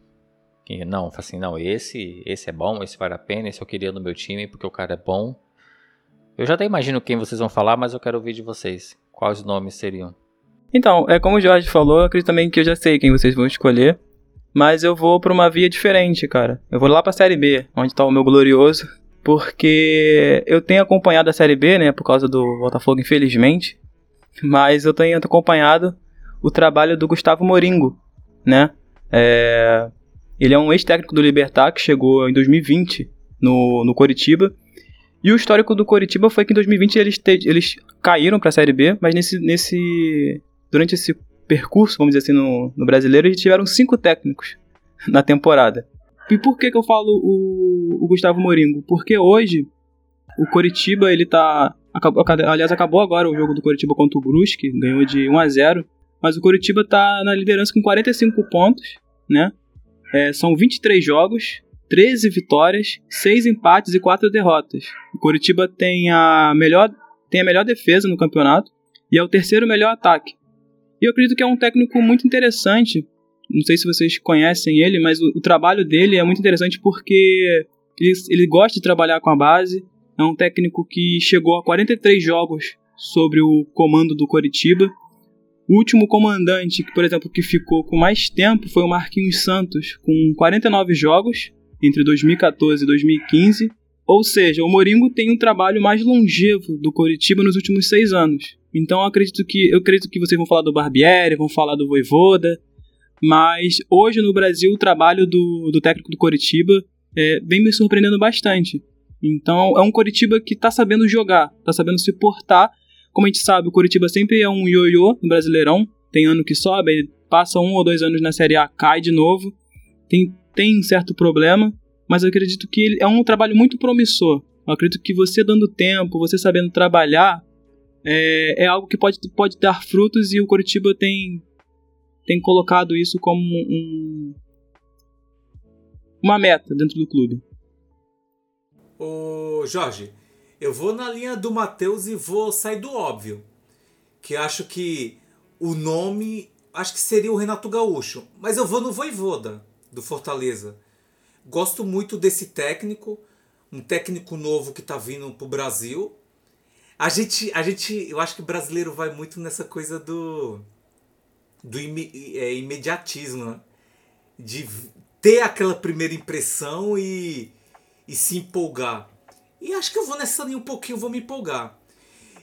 Speaker 2: que não, assim, não, esse, esse é bom, esse vale a pena, esse eu queria no meu time porque o cara é bom. Eu já até imagino quem vocês vão falar, mas eu quero ouvir de vocês. Quais nomes seriam?
Speaker 3: Então, é como o Jorge falou, eu acredito também que eu já sei quem vocês vão escolher. Mas eu vou pra uma via diferente, cara. Eu vou lá pra Série B, onde tá o meu glorioso. Porque eu tenho acompanhado a Série B, né? Por causa do Botafogo, infelizmente. Mas eu tenho acompanhado o trabalho do Gustavo Moringo, né? É... Ele é um ex-técnico do Libertar que chegou em 2020 no, no Coritiba. E o histórico do Coritiba foi que em 2020 eles, te, eles caíram para a Série B, mas nesse, nesse durante esse percurso, vamos dizer assim, no, no brasileiro, eles tiveram cinco técnicos na temporada. E por que, que eu falo o, o Gustavo Moringo? Porque hoje o Coritiba, ele tá. Acabou, aliás, acabou agora o jogo do Coritiba contra o Brusque, ganhou de 1 a 0 mas o Coritiba tá na liderança com 45 pontos né? É, são 23 jogos, 13 vitórias, 6 empates e 4 derrotas. O Coritiba tem a melhor, tem a melhor defesa no campeonato e é o terceiro melhor ataque. E eu acredito que é um técnico muito interessante. Não sei se vocês conhecem ele, mas o, o trabalho dele é muito interessante porque ele, ele gosta de trabalhar com a base. É um técnico que chegou a 43 jogos sobre o comando do Coritiba. O último comandante, que, por exemplo, que ficou com mais tempo foi o Marquinhos Santos, com 49 jogos entre 2014 e 2015. Ou seja, o Moringo tem um trabalho mais longevo do Coritiba nos últimos seis anos. Então eu acredito que eu acredito que vocês vão falar do Barbieri, vão falar do Voivoda, mas hoje no Brasil o trabalho do, do técnico do Coritiba é, vem me surpreendendo bastante. Então é um Coritiba que está sabendo jogar, está sabendo se portar. Como a gente sabe, o Coritiba sempre é um ioiô no Brasileirão. Tem ano que sobe, passa um ou dois anos na Série A, cai de novo. Tem, tem um certo problema, mas eu acredito que ele é um trabalho muito promissor. Eu acredito que você dando tempo, você sabendo trabalhar, é, é algo que pode, pode dar frutos e o Coritiba tem, tem colocado isso como um, uma meta dentro do clube.
Speaker 4: Ô Jorge, eu vou na linha do Matheus e vou sair do óbvio. Que acho que o nome, acho que seria o Renato Gaúcho. Mas eu vou no Voivoda, do Fortaleza. Gosto muito desse técnico, um técnico novo que está vindo pro Brasil. A gente, a gente, eu acho que brasileiro vai muito nessa coisa do do é, imediatismo, né? de ter aquela primeira impressão e, e se empolgar. E acho que eu vou nessa linha um pouquinho, vou me empolgar.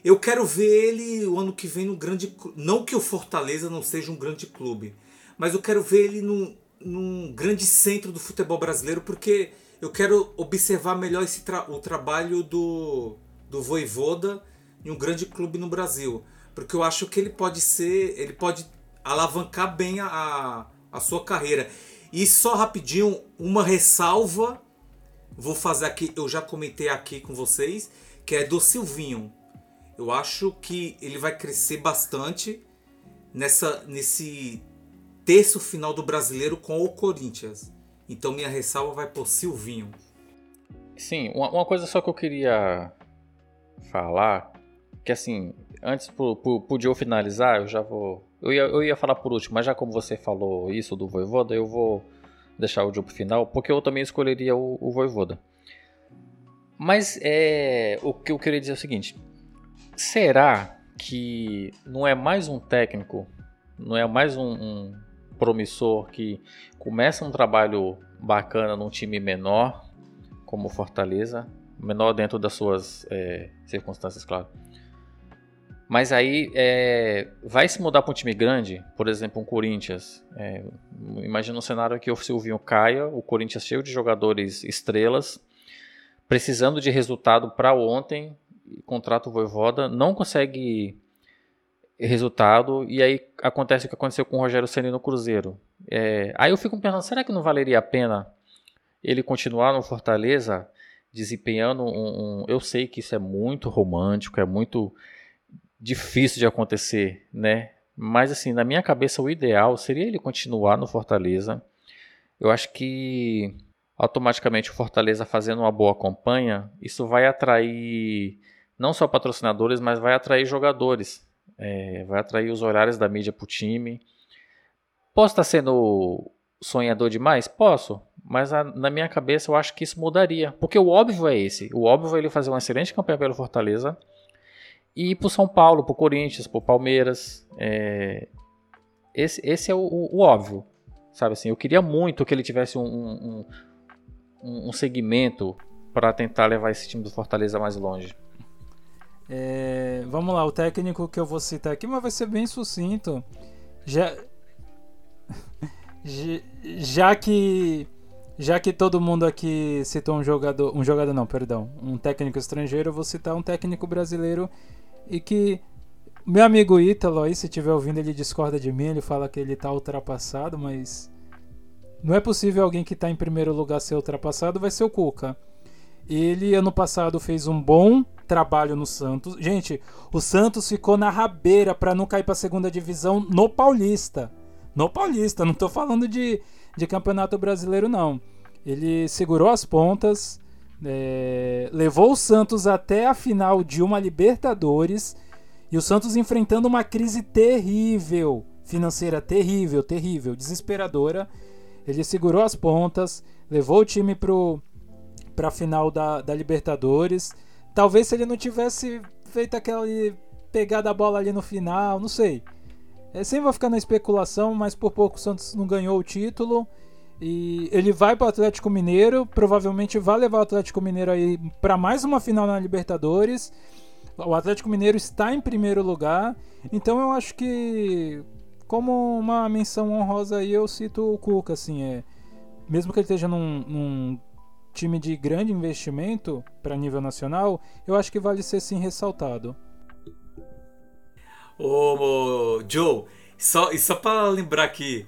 Speaker 4: Eu quero ver ele o ano que vem no grande. Não que o Fortaleza não seja um grande clube, mas eu quero ver ele num, num grande centro do futebol brasileiro, porque eu quero observar melhor esse tra o trabalho do, do Voivoda em um grande clube no Brasil. Porque eu acho que ele pode ser. Ele pode alavancar bem a, a sua carreira. E só rapidinho, uma ressalva. Vou fazer aqui, eu já comentei aqui com vocês, que é do Silvinho. Eu acho que ele vai crescer bastante nessa nesse terço final do brasileiro com o Corinthians. Então minha ressalva vai por Silvinho.
Speaker 2: Sim, uma, uma coisa só que eu queria falar, que assim, antes pro, pro, finalizar, eu já vou eu ia, eu ia falar por último, mas já como você falou isso do Voivoda, eu vou deixar o Joe pro final, porque eu também escolheria o, o Voivoda. Mas é, o que eu queria dizer é o seguinte: será que não é mais um técnico, não é mais um, um promissor que começa um trabalho bacana num time menor, como Fortaleza, menor dentro das suas é, circunstâncias, claro mas aí é, vai se mudar para um time grande, por exemplo, um Corinthians. É, imagina um cenário que o Silvinho caia, o Corinthians cheio de jogadores estrelas, precisando de resultado para ontem, contrata o Voivoda, não consegue resultado, e aí acontece o que aconteceu com o Rogério Ceni no Cruzeiro. É, aí eu fico pensando, será que não valeria a pena ele continuar no Fortaleza desempenhando um, um eu sei que isso é muito romântico, é muito difícil de acontecer, né? Mas assim, na minha cabeça o ideal seria ele continuar no Fortaleza. Eu acho que automaticamente o Fortaleza fazendo uma boa campanha, isso vai atrair não só patrocinadores, mas vai atrair jogadores. É, vai atrair os olhares da mídia para o time. Posso estar sendo sonhador demais? Posso. Mas a, na minha cabeça eu acho que isso mudaria. Porque o óbvio é esse. O óbvio é ele fazer uma excelente campanha pelo Fortaleza e pro São Paulo, pro Corinthians, pro Palmeiras. É... Esse, esse é o, o, o, óbvio, sabe assim? Eu queria muito que ele tivesse um, um, um, um segmento para tentar levar esse time do Fortaleza mais longe.
Speaker 1: É, vamos lá, o técnico que eu vou citar aqui, mas vai ser bem sucinto. Já, [laughs] já que já que todo mundo aqui citou um jogador, um jogador não, perdão, um técnico estrangeiro, eu vou citar um técnico brasileiro e que meu amigo Ítalo aí, se estiver ouvindo, ele discorda de mim, ele fala que ele tá ultrapassado, mas não é possível alguém que tá em primeiro lugar ser ultrapassado, vai ser o Cuca. Ele ano passado fez um bom trabalho no Santos. Gente, o Santos ficou na rabeira para não cair para segunda divisão no Paulista. no Paulista, não tô falando de, de campeonato brasileiro, não. Ele segurou as pontas, é, levou o Santos até a final de uma Libertadores e o Santos enfrentando uma crise terrível, financeira terrível, terrível, desesperadora. Ele segurou as pontas, levou o time para a final da, da Libertadores. Talvez se ele não tivesse feito aquela pegada a bola ali no final, não sei. É, sempre vai ficar na especulação, mas por pouco o Santos não ganhou o título. E ele vai para o Atlético Mineiro, provavelmente vai levar o Atlético Mineiro aí para mais uma final na Libertadores. O Atlético Mineiro está em primeiro lugar, então eu acho que como uma menção honrosa aí eu cito o Cuca, assim, é mesmo que ele esteja num, num time de grande investimento para nível nacional, eu acho que vale ser sim ressaltado.
Speaker 4: Ô, Joe, só, e só para lembrar que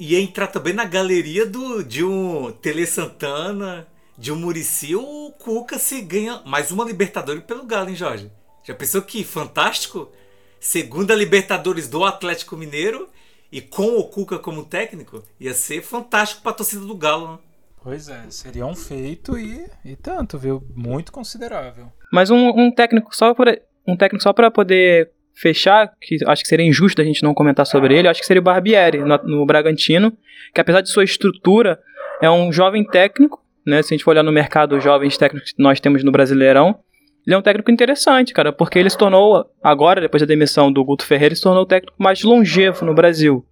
Speaker 4: ia entrar também na galeria do, de um Tele Santana, de um Murici, o Cuca se ganha mais uma Libertadores pelo Galo, hein, Jorge? Já pensou que fantástico? Segunda Libertadores do Atlético Mineiro e com o Cuca como técnico, ia ser fantástico para a torcida do Galo, né?
Speaker 1: Pois é, seria um feito e, e tanto, viu? Muito considerável.
Speaker 3: Mas um, um técnico só para um técnico só para poder fechar, que acho que seria injusto a gente não comentar sobre ele, acho que seria o Barbieri no, no Bragantino, que apesar de sua estrutura, é um jovem técnico, né? Se a gente for olhar no mercado os jovens técnicos que nós temos no Brasileirão, ele é um técnico interessante, cara, porque ele se tornou, agora, depois da demissão do Guto Ferreira, se tornou o técnico mais longevo no Brasil.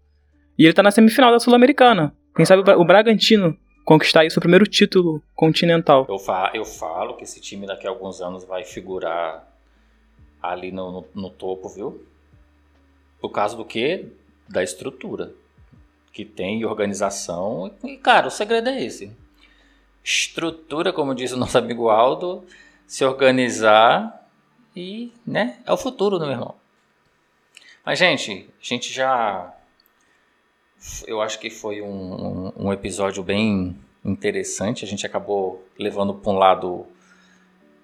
Speaker 3: E ele tá na semifinal da Sul-Americana. Quem sabe o Bragantino conquistar aí seu primeiro título continental.
Speaker 2: Eu, fa eu falo que esse time daqui a alguns anos vai figurar ali no, no, no topo, viu? Por causa do que? Da estrutura que tem organização. E, cara, o segredo é esse. Estrutura, como diz o nosso amigo Aldo, se organizar e, né, é o futuro, meu irmão? Mas, gente, a gente já. Eu acho que foi um, um, um episódio bem interessante. A gente acabou levando para um lado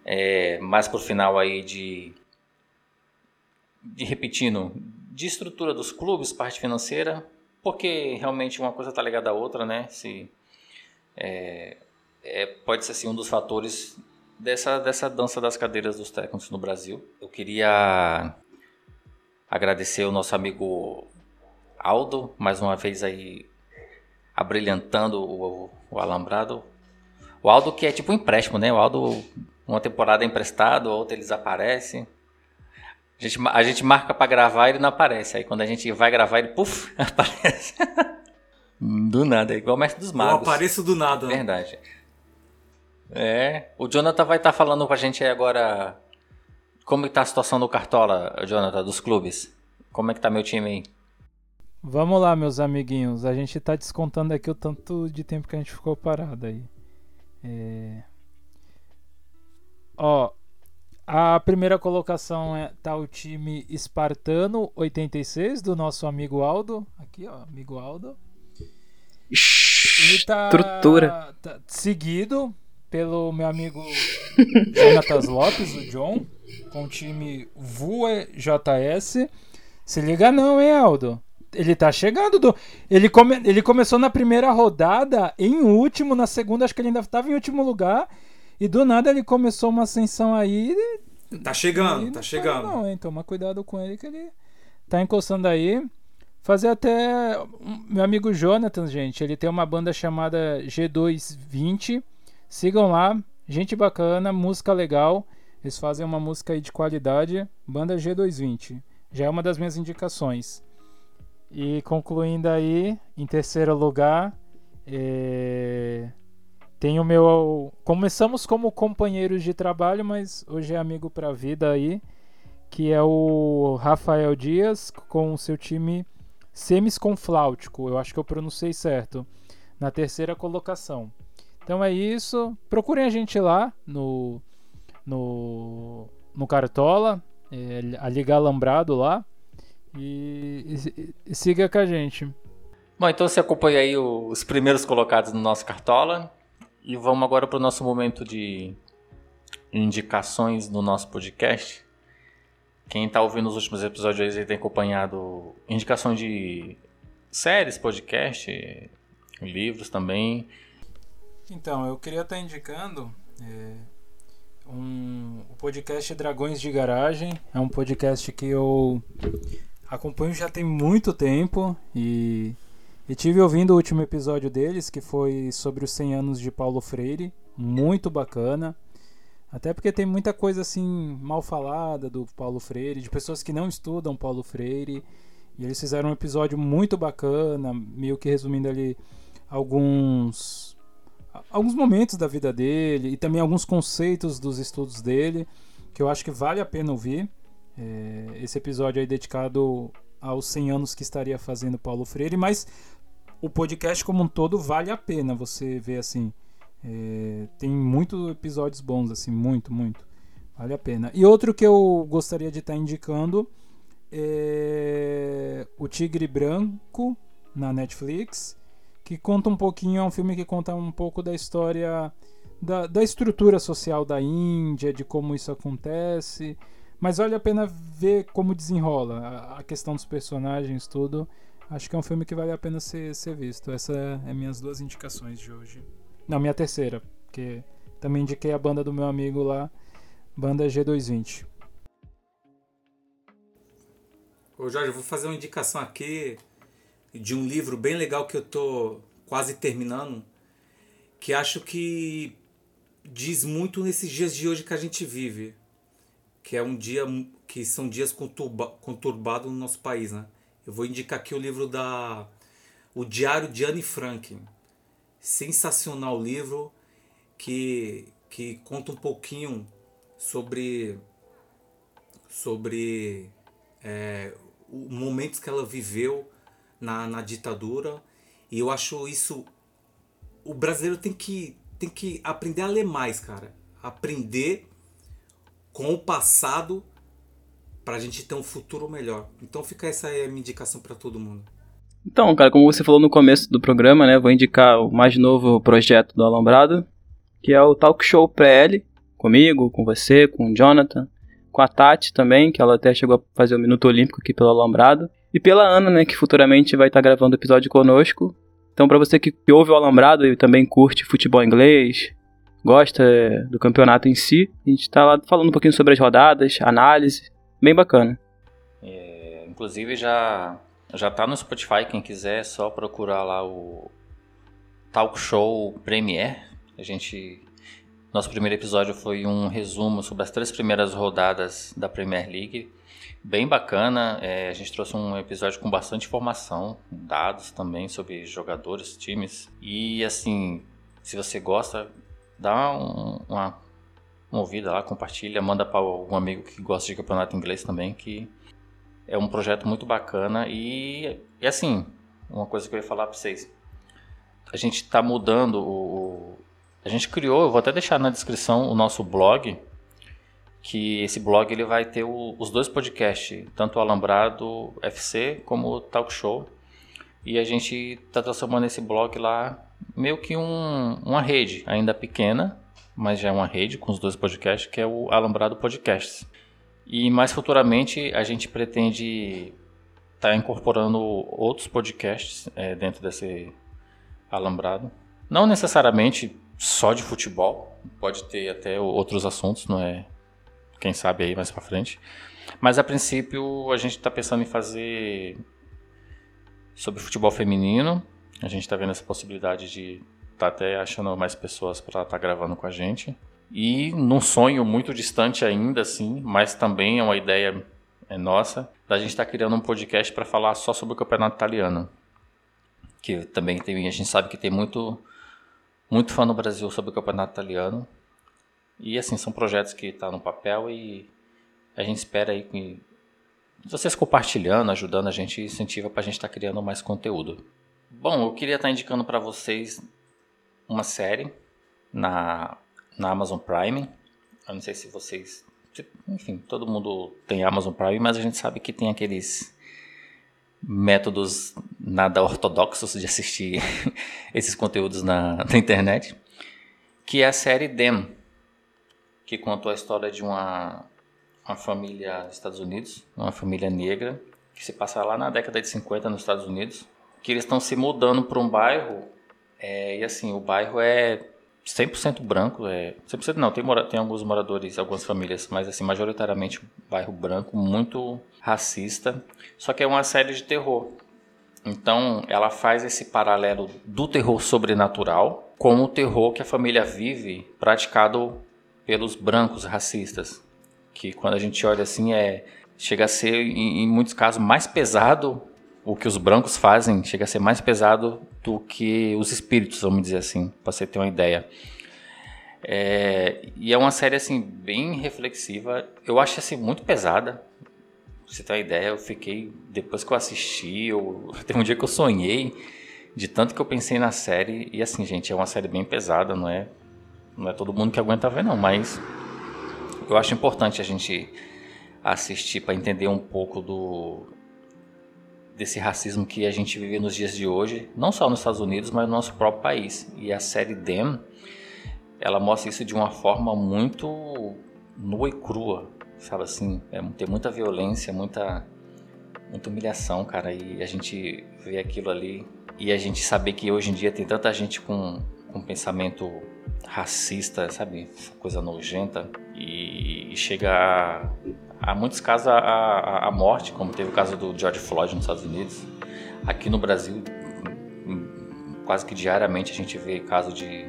Speaker 2: é, mais pro final aí de de repetindo, de estrutura dos clubes, parte financeira, porque realmente uma coisa está ligada à outra, né? Se, é, é, pode ser assim, um dos fatores dessa, dessa dança das cadeiras dos técnicos no Brasil. Eu queria agradecer o nosso amigo Aldo, mais uma vez aí abrilhantando o, o Alambrado. O Aldo que é tipo um empréstimo, né? O Aldo, uma temporada emprestado, outra ele desaparece. A gente, a gente marca para gravar e ele não aparece. Aí quando a gente vai gravar, ele, puf, [laughs] aparece. do nada, é igual o mestre dos magos.
Speaker 4: Eu apareço do nada.
Speaker 2: Verdade. É, o Jonathan vai estar tá falando pra gente aí agora como está a situação do Cartola, Jonathan, dos clubes. Como é que tá meu time aí?
Speaker 1: Vamos lá, meus amiguinhos. A gente tá descontando aqui o tanto de tempo que a gente ficou parado aí. É... Ó, a primeira colocação é tá o time Espartano 86 do nosso amigo Aldo. Aqui, ó, amigo Aldo.
Speaker 3: Ele tá, Estrutura.
Speaker 1: Tá seguido pelo meu amigo [laughs] Jonatas Lopes, o John, com o time Vue JS. Se liga não, hein, Aldo? Ele tá chegando do. Ele, come... ele começou na primeira rodada em último, na segunda, acho que ele ainda estava em último lugar. E do nada ele começou uma ascensão aí.
Speaker 4: Tá chegando, tá chegando.
Speaker 1: Não, hein? Toma cuidado com ele que ele tá encostando aí. Fazer até. Meu amigo Jonathan, gente, ele tem uma banda chamada G220. Sigam lá, gente bacana, música legal. Eles fazem uma música aí de qualidade. Banda G220. Já é uma das minhas indicações. E concluindo aí, em terceiro lugar, é... Tem o meu. Começamos como companheiros de trabalho, mas hoje é amigo pra vida aí. Que é o Rafael Dias com o seu time Semis com Flautico. Eu acho que eu pronunciei certo. Na terceira colocação. Então é isso. Procurem a gente lá no. No, no Cartola. É, a Liga Alambrado lá. E, e, e siga com a gente.
Speaker 2: Bom, então você acompanha aí os primeiros colocados no nosso Cartola. E vamos agora para o nosso momento de indicações no nosso podcast. Quem tá ouvindo os últimos episódios aí tem acompanhado indicação de séries, podcast, livros também.
Speaker 1: Então, eu queria estar indicando é, um, o podcast Dragões de Garagem. É um podcast que eu acompanho já tem muito tempo e, e tive ouvindo o último episódio deles, que foi sobre os 100 anos de Paulo Freire. Muito bacana. Até porque tem muita coisa assim mal falada do Paulo Freire, de pessoas que não estudam Paulo Freire. E eles fizeram um episódio muito bacana, meio que resumindo ali alguns alguns momentos da vida dele e também alguns conceitos dos estudos dele que eu acho que vale a pena ouvir. É, esse episódio aí dedicado aos 100 anos que estaria fazendo Paulo Freire, mas o podcast como um todo vale a pena você ver assim. É, tem muitos episódios bons, assim, muito, muito. Vale a pena. E outro que eu gostaria de estar indicando é O Tigre Branco na Netflix que conta um pouquinho, é um filme que conta um pouco da história da, da estrutura social da Índia, de como isso acontece. Mas vale a pena ver como desenrola a, a questão dos personagens, tudo. Acho que é um filme que vale a pena ser, ser visto. Essas é minhas duas indicações de hoje. Não, minha terceira, porque também indiquei a banda do meu amigo lá, banda G220.
Speaker 4: Ô Jorge, eu vou fazer uma indicação aqui de um livro bem legal que eu tô quase terminando, que acho que diz muito nesses dias de hoje que a gente vive, que é um dia que são dias conturba, conturbados no nosso país, né? Eu vou indicar aqui o livro da O Diário de Anne Frank. Sensacional livro que que conta um pouquinho sobre sobre é, momentos que ela viveu na, na ditadura. E eu acho isso. O brasileiro tem que, tem que aprender a ler mais, cara. Aprender com o passado para a gente ter um futuro melhor. Então fica essa aí a minha indicação para todo mundo.
Speaker 3: Então, cara, como você falou no começo do programa, né, vou indicar o mais novo projeto do Alambrado, que é o Talk Show PL, comigo, com você, com o Jonathan, com a Tati também, que ela até chegou a fazer o Minuto Olímpico aqui pelo Alambrado. E pela Ana, né, que futuramente vai estar gravando episódio conosco. Então, para você que ouve o Alambrado e também curte futebol inglês, gosta do campeonato em si, a gente está lá falando um pouquinho sobre as rodadas, análise, bem bacana.
Speaker 2: É, inclusive já já tá no Spotify, quem quiser é só procurar lá o Talk Show Premier. A gente nosso primeiro episódio foi um resumo sobre as três primeiras rodadas da Premier League bem bacana. É, a gente trouxe um episódio com bastante informação, dados também sobre jogadores, times. E assim, se você gosta, dá um, uma, ouvida lá, compartilha, manda para algum amigo que gosta de campeonato inglês também, que é um projeto muito bacana. E, e assim, uma coisa que eu ia falar para vocês. A gente está mudando o, A gente criou, eu vou até deixar na descrição o nosso blog que esse blog ele vai ter o, os dois podcasts, tanto o Alambrado FC como o Talk Show. E a gente está transformando esse blog lá meio que um, uma rede, ainda pequena, mas já é uma rede com os dois podcasts, que é o Alambrado Podcasts. E mais futuramente a gente pretende estar tá incorporando outros podcasts é, dentro desse Alambrado. Não necessariamente só de futebol, pode ter até outros assuntos, não é quem sabe aí mais para frente. Mas a princípio a gente está pensando em fazer sobre futebol feminino. A gente está vendo essa possibilidade de tá até achando mais pessoas para estar tá gravando com a gente. E num sonho muito distante ainda, assim, mas também é uma ideia é nossa, da gente estar tá criando um podcast para falar só sobre o campeonato italiano. Que também tem, a gente sabe que tem muito, muito fã no Brasil sobre o campeonato italiano. E assim, são projetos que estão tá no papel e a gente espera aí que vocês compartilhando, ajudando a gente, incentiva para a gente estar tá criando mais conteúdo. Bom, eu queria estar tá indicando para vocês uma série na, na Amazon Prime. Eu não sei se vocês. Enfim, todo mundo tem Amazon Prime, mas a gente sabe que tem aqueles métodos nada ortodoxos de assistir [laughs] esses conteúdos na, na internet, que é a série Dem que contou a história de uma uma família nos Estados Unidos, uma família negra, que se passa lá na década de 50 nos Estados Unidos, que eles estão se mudando para um bairro, é, e assim, o bairro é 100% branco, é 100% não, tem, mora, tem alguns moradores, algumas famílias, mas assim, majoritariamente bairro branco, muito racista, só que é uma série de terror. Então, ela faz esse paralelo do terror sobrenatural com o terror que a família vive praticado pelos brancos racistas, que quando a gente olha assim é chega a ser em, em muitos casos mais pesado o que os brancos fazem, chega a ser mais pesado do que os espíritos, vamos dizer assim, para você ter uma ideia. É, e é uma série assim bem reflexiva. Eu acho assim muito pesada. Pra você ter uma ideia, eu fiquei depois que eu assisti, eu, [laughs] teve um dia que eu sonhei de tanto que eu pensei na série e assim, gente, é uma série bem pesada, não é? Não é todo mundo que aguenta ver não, mas eu acho importante a gente assistir para entender um pouco do desse racismo que a gente vive nos dias de hoje, não só nos Estados Unidos, mas no nosso próprio país. E a série Dem, ela mostra isso de uma forma muito nua e crua, sabe assim? É, tem muita violência, muita, muita humilhação, cara. E a gente vê aquilo ali e a gente saber que hoje em dia tem tanta gente com, com pensamento racista, sabe? Coisa nojenta. E, chega há muitos casos a, a, a, morte, como teve o caso do George Floyd nos Estados Unidos. Aqui no Brasil, quase que diariamente a gente vê casos de,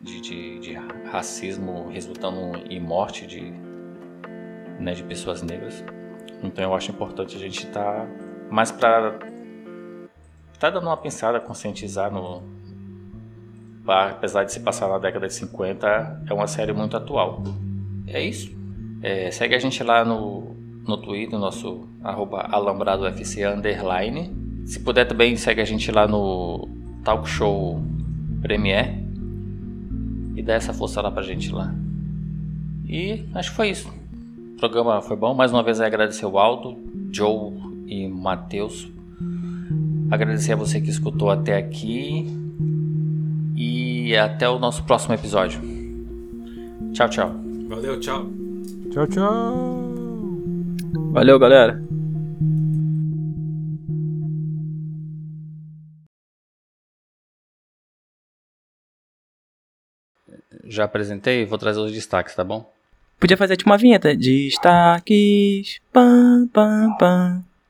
Speaker 2: de, de, de, racismo resultando em morte de, né, de pessoas negras. Então eu acho importante a gente estar tá mais para tá dando uma pensada, conscientizar no apesar de se passar na década de 50, é uma série muito atual. É isso. É, segue a gente lá no, no Twitter, nosso arroba alambradofc underline. Se puder também, segue a gente lá no Talk Show Premier. E dá essa força lá pra gente lá. E acho que foi isso. O programa foi bom. Mais uma vez agradecer o Aldo, Joe e Matheus. Agradecer a você que escutou até aqui. E até o nosso próximo episódio. Tchau, tchau.
Speaker 4: Valeu, tchau.
Speaker 9: Tchau, tchau.
Speaker 3: Valeu, galera.
Speaker 2: Já apresentei, vou trazer os destaques, tá bom?
Speaker 3: Podia fazer tipo uma vinheta. Destaques. Pam, pam, pam.